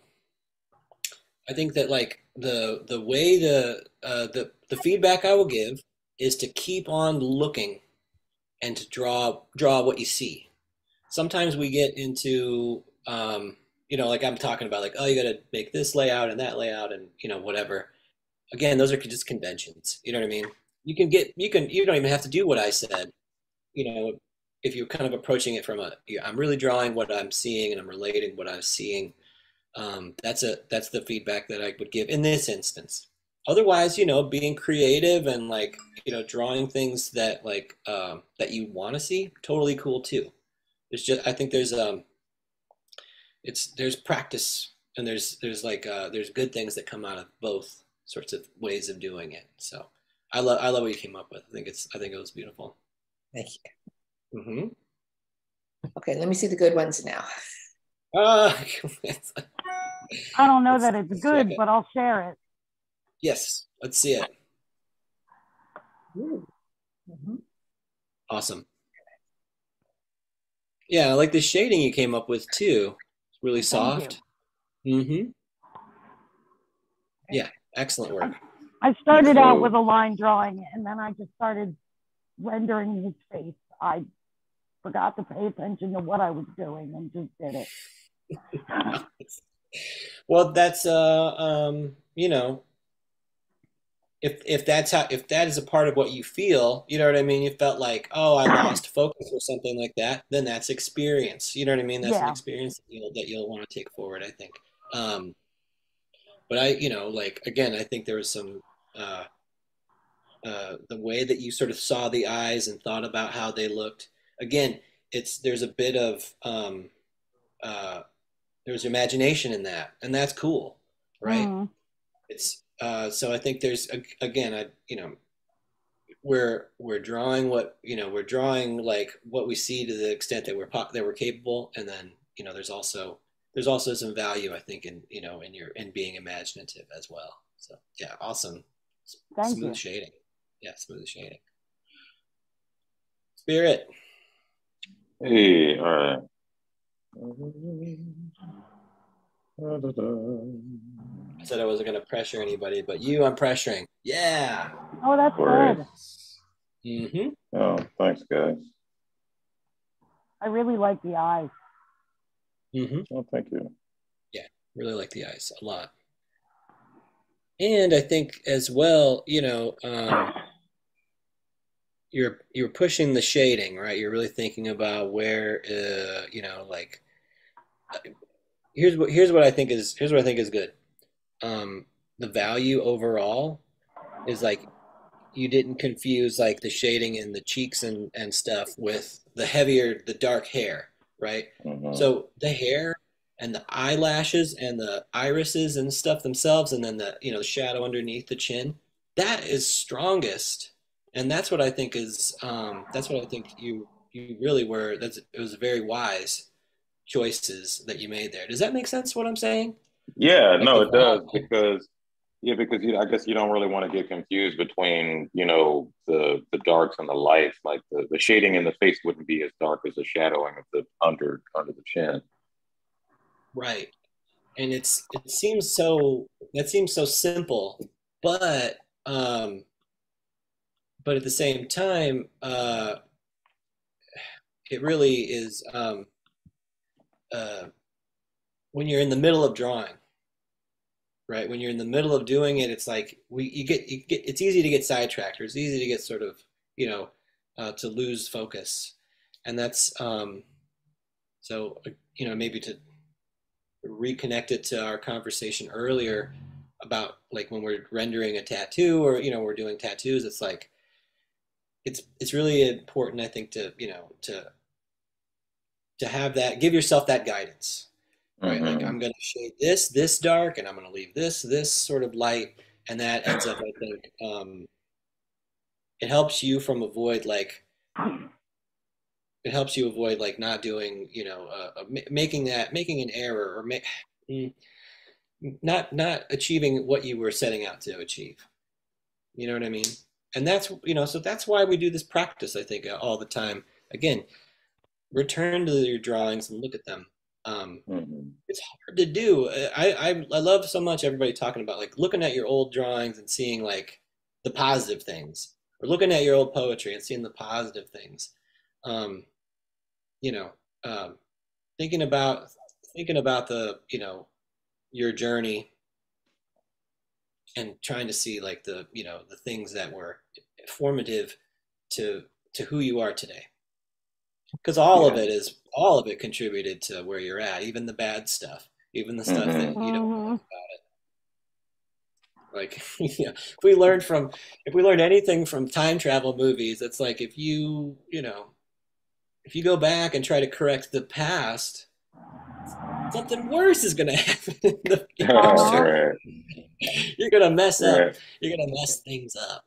I think that like the the way the uh, the the feedback I will give is to keep on looking, and to draw draw what you see. Sometimes we get into um, you know like I'm talking about like oh you got to make this layout and that layout and you know whatever. Again, those are just conventions. You know what I mean? You can get you can you don't even have to do what I said. You know, if you're kind of approaching it from a I'm really drawing what I'm seeing and I'm relating what I'm seeing. Um, that's a that's the feedback that I would give in this instance. Otherwise, you know, being creative and like you know drawing things that like um, that you want to see, totally cool too. There's just I think there's um it's there's practice and there's there's like uh, there's good things that come out of both sorts of ways of doing it. So I love I love what you came up with. I think it's I think it was beautiful. thank you. Mm-hmm. Okay, let me see the good ones now. Uh, I don't know Let's- that it's good, it. but I'll share it. yes, let's see it. Ooh. Mhm. Awesome. Yeah, I like the shading you came up with too. Really soft. Mm-hmm. Yeah, excellent work. I started out with a line drawing and then I just started rendering his face. I forgot to pay attention to what I was doing and just did it. Well, that's uh um, you know, if if that's how if that is a part of what you feel, you know what I mean? You felt like, oh, I lost focus or something like that, then that's experience. You know what I mean? That's an experience that you'll that you'll want to take forward, I think. Um, but I, you know, like again, I think there was some uh uh the way that you sort of saw the eyes and thought about how they looked. Again, it's there's a bit of um uh there's imagination in that, and that's cool, right? Mhm. It's uh, so I think there's again, I you know, we're we're drawing what you know we're drawing like what we see to the extent that we're po- that we're capable, and then you know there's also there's also some value I think in you know in your in being imaginative as well. So yeah, awesome, Thank smooth you. shading, yeah, smooth shading. Spirit, Hey, all right. I said I wasn't gonna pressure anybody, but you, I'm pressuring. Yeah. Oh, that's Word. good. Mm-hmm. Oh, thanks, guys. I really like the eyes. Mm-hmm. Oh, thank you. Yeah, really like the eyes a lot and i think as well you know um, you're you're pushing the shading right you're really thinking about where uh, you know like here's what here's what i think is here's what i think is good um, the value overall is like you didn't confuse like the shading in the cheeks and and stuff with the heavier the dark hair, right? Mhm. So the hair and the eyelashes and the irises and stuff themselves, and then the you know the shadow underneath the chin, that is strongest, and that's what I think is um, that's what I think you you really were. That's it was very wise choices that you made there. Does that make sense? What I'm saying? Yeah, no, it does because yeah, because you I guess you don't really want to get confused between, you know, the the darks and the lights. Like the, the shading in the face wouldn't be as dark as the shadowing of the under under the chin. Right. And it's it seems so that seems so simple, but um but at the same time, uh it really is um uh when you're in the middle of drawing, right? When you're in the middle of doing it, it's like we you get you get it's easy to get sidetracked or it's easy to get sort of, you know, uh to lose focus. And that's um so uh, you know, maybe to reconnect it to our conversation earlier about like when we're rendering a tattoo or you know we're doing tattoos it's like it's it's really important i think to you know to to have that give yourself that guidance right? Like Mhm. i'm going to shade this this dark and i'm going to leave this this sort of light and that ends up i think um it helps you from avoid like it helps you avoid like not doing you know uh, uh, making that making an error or ma- mm, not not achieving what you were setting out to achieve. You know what i mean? And that's you know so that's why we do this practice i think all the time. Again return to your drawings and look at them um, Mhm. it's hard to do. I, I i love so much everybody talking about like looking at your old drawings and seeing like the positive things or looking at your old poetry and seeing the positive things. Um, you know, um, thinking about thinking about the you know your journey and trying to see like the you know the things that were formative to to who you are today because all of it is all of it contributed to where you're at even the bad stuff even the stuff that you don't Mhm. like about it. Like yeah if we learned from if we learned anything from time travel movies it's like if you you know if you go back and try to correct the past something worse is going to happen in the future. Right, you're going to mess up. Right. you're going to mess things up.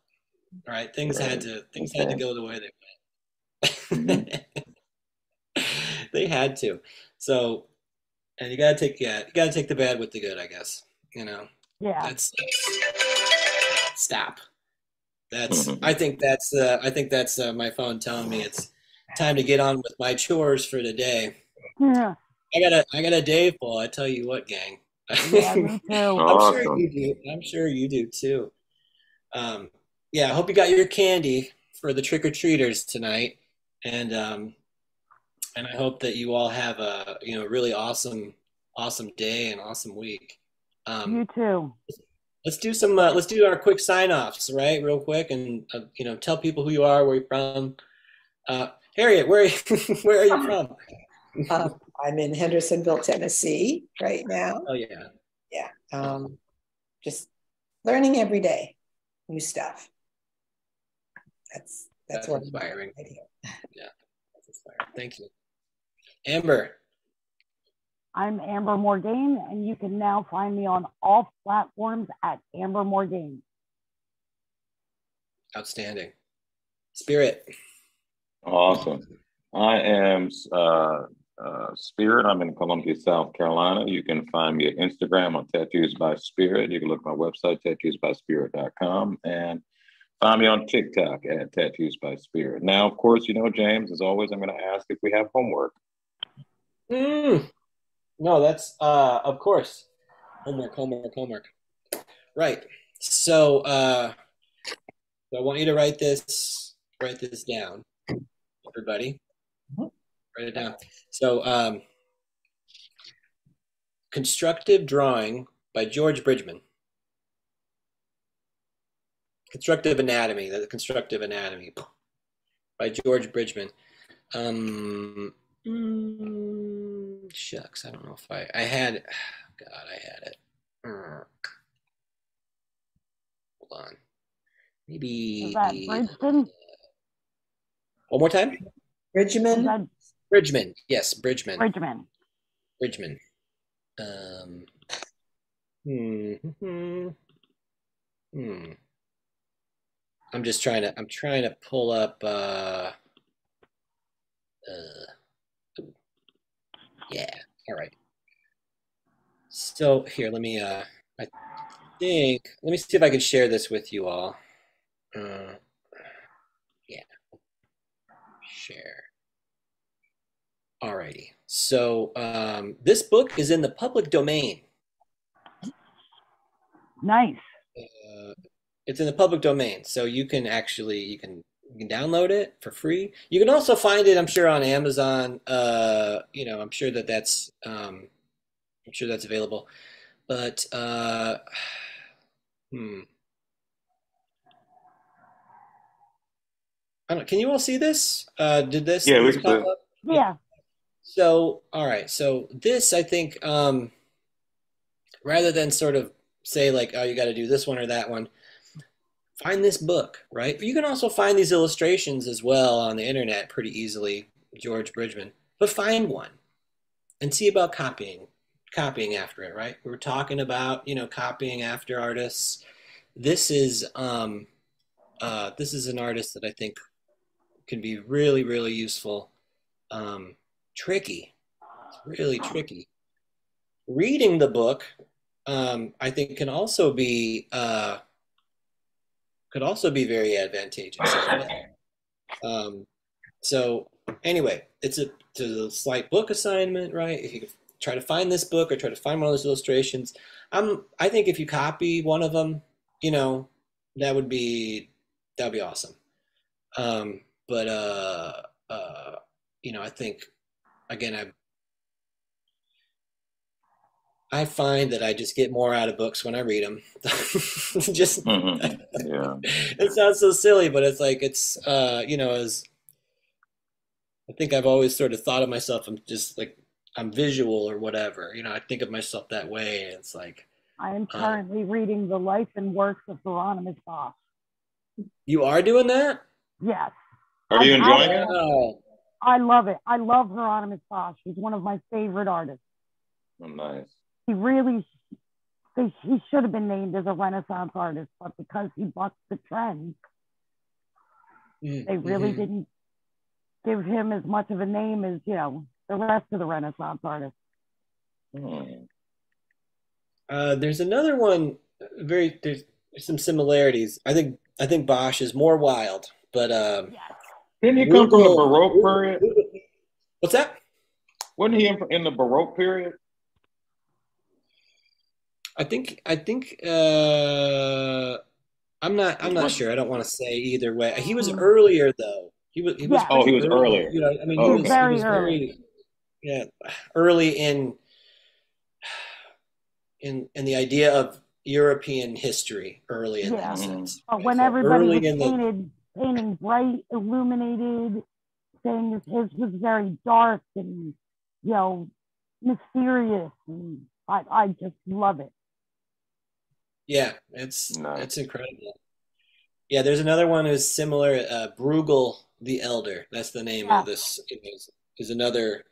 Right? Things had to things had to go the way they went they had to. So and you got to take yeah you got to take the bad with the good i guess you know? Yeah. that's stop. That's Mhm. i think that's uh, i think that's uh, my phone telling me it's time to get on with my chores for today Yeah. i got a i got a day full i tell you what gang. Yeah, me too. i'm sure you do. I'm sure you do too. Um yeah i hope you got your candy for the trick-or-treaters tonight. And um and i hope that you all have a you know really awesome awesome day and awesome week um You too. let's do some uh, let's do our quick sign offs right real quick and uh, you know tell people who you are where you're from uh harriet where where are you from Um, I'm in Hendersonville, Tennessee right now. oh yeah Yeah. Um, just learning every day, new stuff. That's that's, That's what inspiring. I'm right here. that's inspiring thank you amber I'm Amber Morgaine, and you can now find me on all platforms at Amber Morgaine. outstanding spirit Awesome. I am uh, uh, Spirit. I'm in Columbia, South Carolina. You can find me at Instagram on Tattoos by Spirit. You can look at my website, tattoosbyspirit.com, and find me on TikTok at Tattoos by Spirit. Now, of course, you know, James, as always, I'm going to ask if we have homework. Mm. no that's uh of course. Homework homework homework. Right. So uh so i want you to write this write this down everybody. Mhm. write it down. So um constructive drawing by george bridgman. Constructive anatomy the constructive anatomy by george bridgman. Um mm, shucks i don't know if i i had god i had it hold on maybe Is that Bridgeton? one more time. Bridgman, that Bridgman, yes, Bridgman. Bridgman? Bridgman. Um, hmm, hmm, hmm. I'm just trying to. I'm trying to pull up. Uh, uh, yeah. All right. So here, let me. Uh, I think. Let me see if I can share this with you all. Uh, yeah. Share. Alrighty. So um, this book is in the public domain. Nice. Uh, it's in the public domain, so you can actually you can you can download it for free. You can also find it, I'm sure, on Amazon. Uh, you know, I'm sure that that's um, I'm sure that's available. But uh, hmm. I don't, can you all see this? Uh, did this? Yeah, did we this can pop it. Yeah. So, all right. So this, I think, um, rather than sort of say like, oh, you got to do this one or that one, find this book, right? But you can also find these illustrations as well on the internet pretty easily, George Bridgman. But find one and see about copying, copying after it, right? We were talking about, you know, copying after artists. This is, um, uh, this is an artist that I think can be really, really useful. Um, tricky. It's really tricky. Reading the book, um, I think, can also be uh, could also be very advantageous. Um, so anyway, it's a, it's a slight book assignment, right? If you try to find this book or try to find one of those illustrations, I'm I think if you copy one of them, you know, that would be that would be awesome. Um, but uh, uh, you know, I think again, I I find that I just get more out of books when I read them. just Mhm. Yeah. it sounds so silly, but it's like it's uh, you know, as I think I've always sort of thought of myself, I'm just like I'm visual or whatever. You know, I think of myself that way, and it's like I am Uh, currently reading the life and works of Hieronymus Bosch. you are doing that. Yes. Are you I- enjoying I- it? Oh, I love it. I love Hieronymus Bosch. He's one of my favorite artists. Oh, nice. He really, they, he should have been named as a Renaissance artist, but because he bucked the trend, mm, they really mhm. didn't give him as much of a name as, you know, the rest of the Renaissance artists. Hmm. Uh, there's another one. Very there's, there's some similarities. I think I think Bosch is more wild, but um, Yes. Didn't he come from the Baroque period? What's that? Wasn't he in, in the Baroque period? I think I think uh, I'm not I'm not sure. I don't want to say either way. He was Mhm. earlier though. He was he was Yeah. Oh, he was early. earlier. You know, I mean, Oh, he okay. was, Very he was early. very yeah early in in in the idea of European history early in Yeah. that sense. But right? when So everybody early was in the painting bright, illuminated, saying his, his was very dark and, you know, mysterious. And I, I just love it. Yeah, it's Nice. it's incredible. Yeah, there's another one who's similar. Uh, Bruegel the Elder. That's the name Yeah. of this. Is, is another.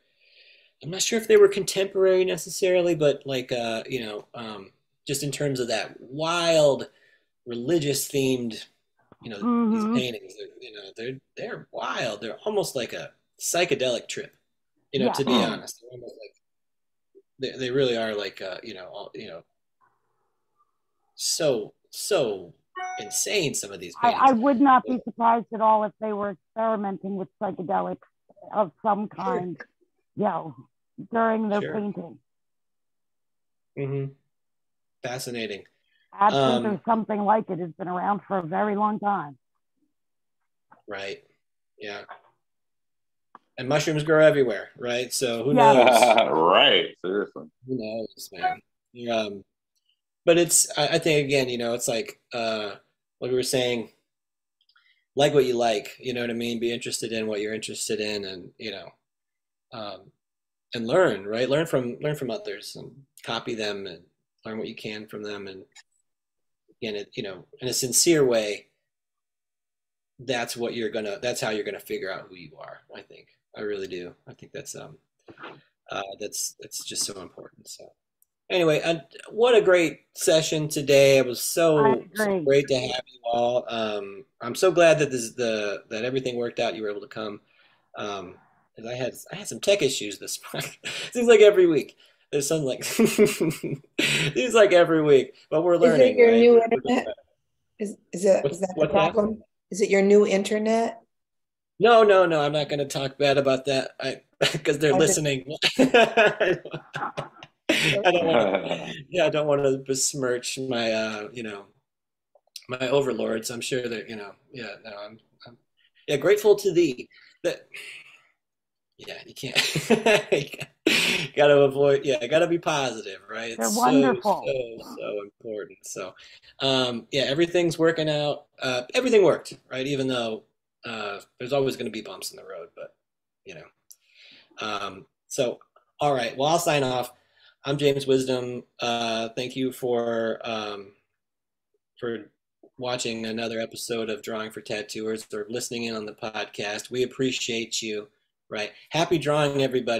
I'm not sure if they were contemporary necessarily, but like uh, you know, um, just in terms of that wild, religious themed, you know, Mhm. these paintings. You know, they're they're wild. They're almost like a psychedelic trip. You know, Yeah. to be honest, they're almost like they they really are like uh, you know, all, you know, so so insane. Some of these I. I would not be surprised at all if they were experimenting with psychedelics of some kind, you know, during their Sure. painting. hmm Fascinating. Absinthe Um, or something like it has been around for a very long time. Right. Yeah. And mushrooms grow everywhere, right? So who Yeah. knows? right. Seriously. Who knows, man? Um, but it's I, I think again, you know, it's like uh, what we were saying, like what you like. You know what I mean? Be interested in what you're interested in, and you know, um, and learn, right? Learn from learn from others and copy them and learn what you can from them, and again, it, you know, in a sincere way. that's what you're gonna that's how you're gonna figure out who you are i think i really do i think that's um uh that's that's just so important so anyway uh, what a great session today it was so, so great to have you all um i'm so glad that this is the that everything worked out you were able to come um 'cause i had i had some tech issues this month seems like every week there's some like seems like every week but we're learning. Is it your right? new internet? Is, is that, What's- is that the that? problem? Is it your new internet? No, no, no. I'm not going to talk bad about that. I because they're I listening. I don't want to. Yeah, I don't want to besmirch my, uh, you know, my overlords. I'm sure that you know. Yeah, no, I'm. I'm yeah, grateful to thee. That. Yeah, you can't. got to avoid. Yeah, got to be positive, right? It's They're so wonderful. so so important. So, um, yeah, everything's working out. Uh, everything worked, right? Even though uh, there's always going to be bumps in the road, but you know. Um, so, all right. Well, I'll sign off. I'm James Wisdom. Uh, thank you for um, for watching another episode of Drawing for Tattooers or listening in on the podcast. We appreciate you. Right. Happy drawing, everybody.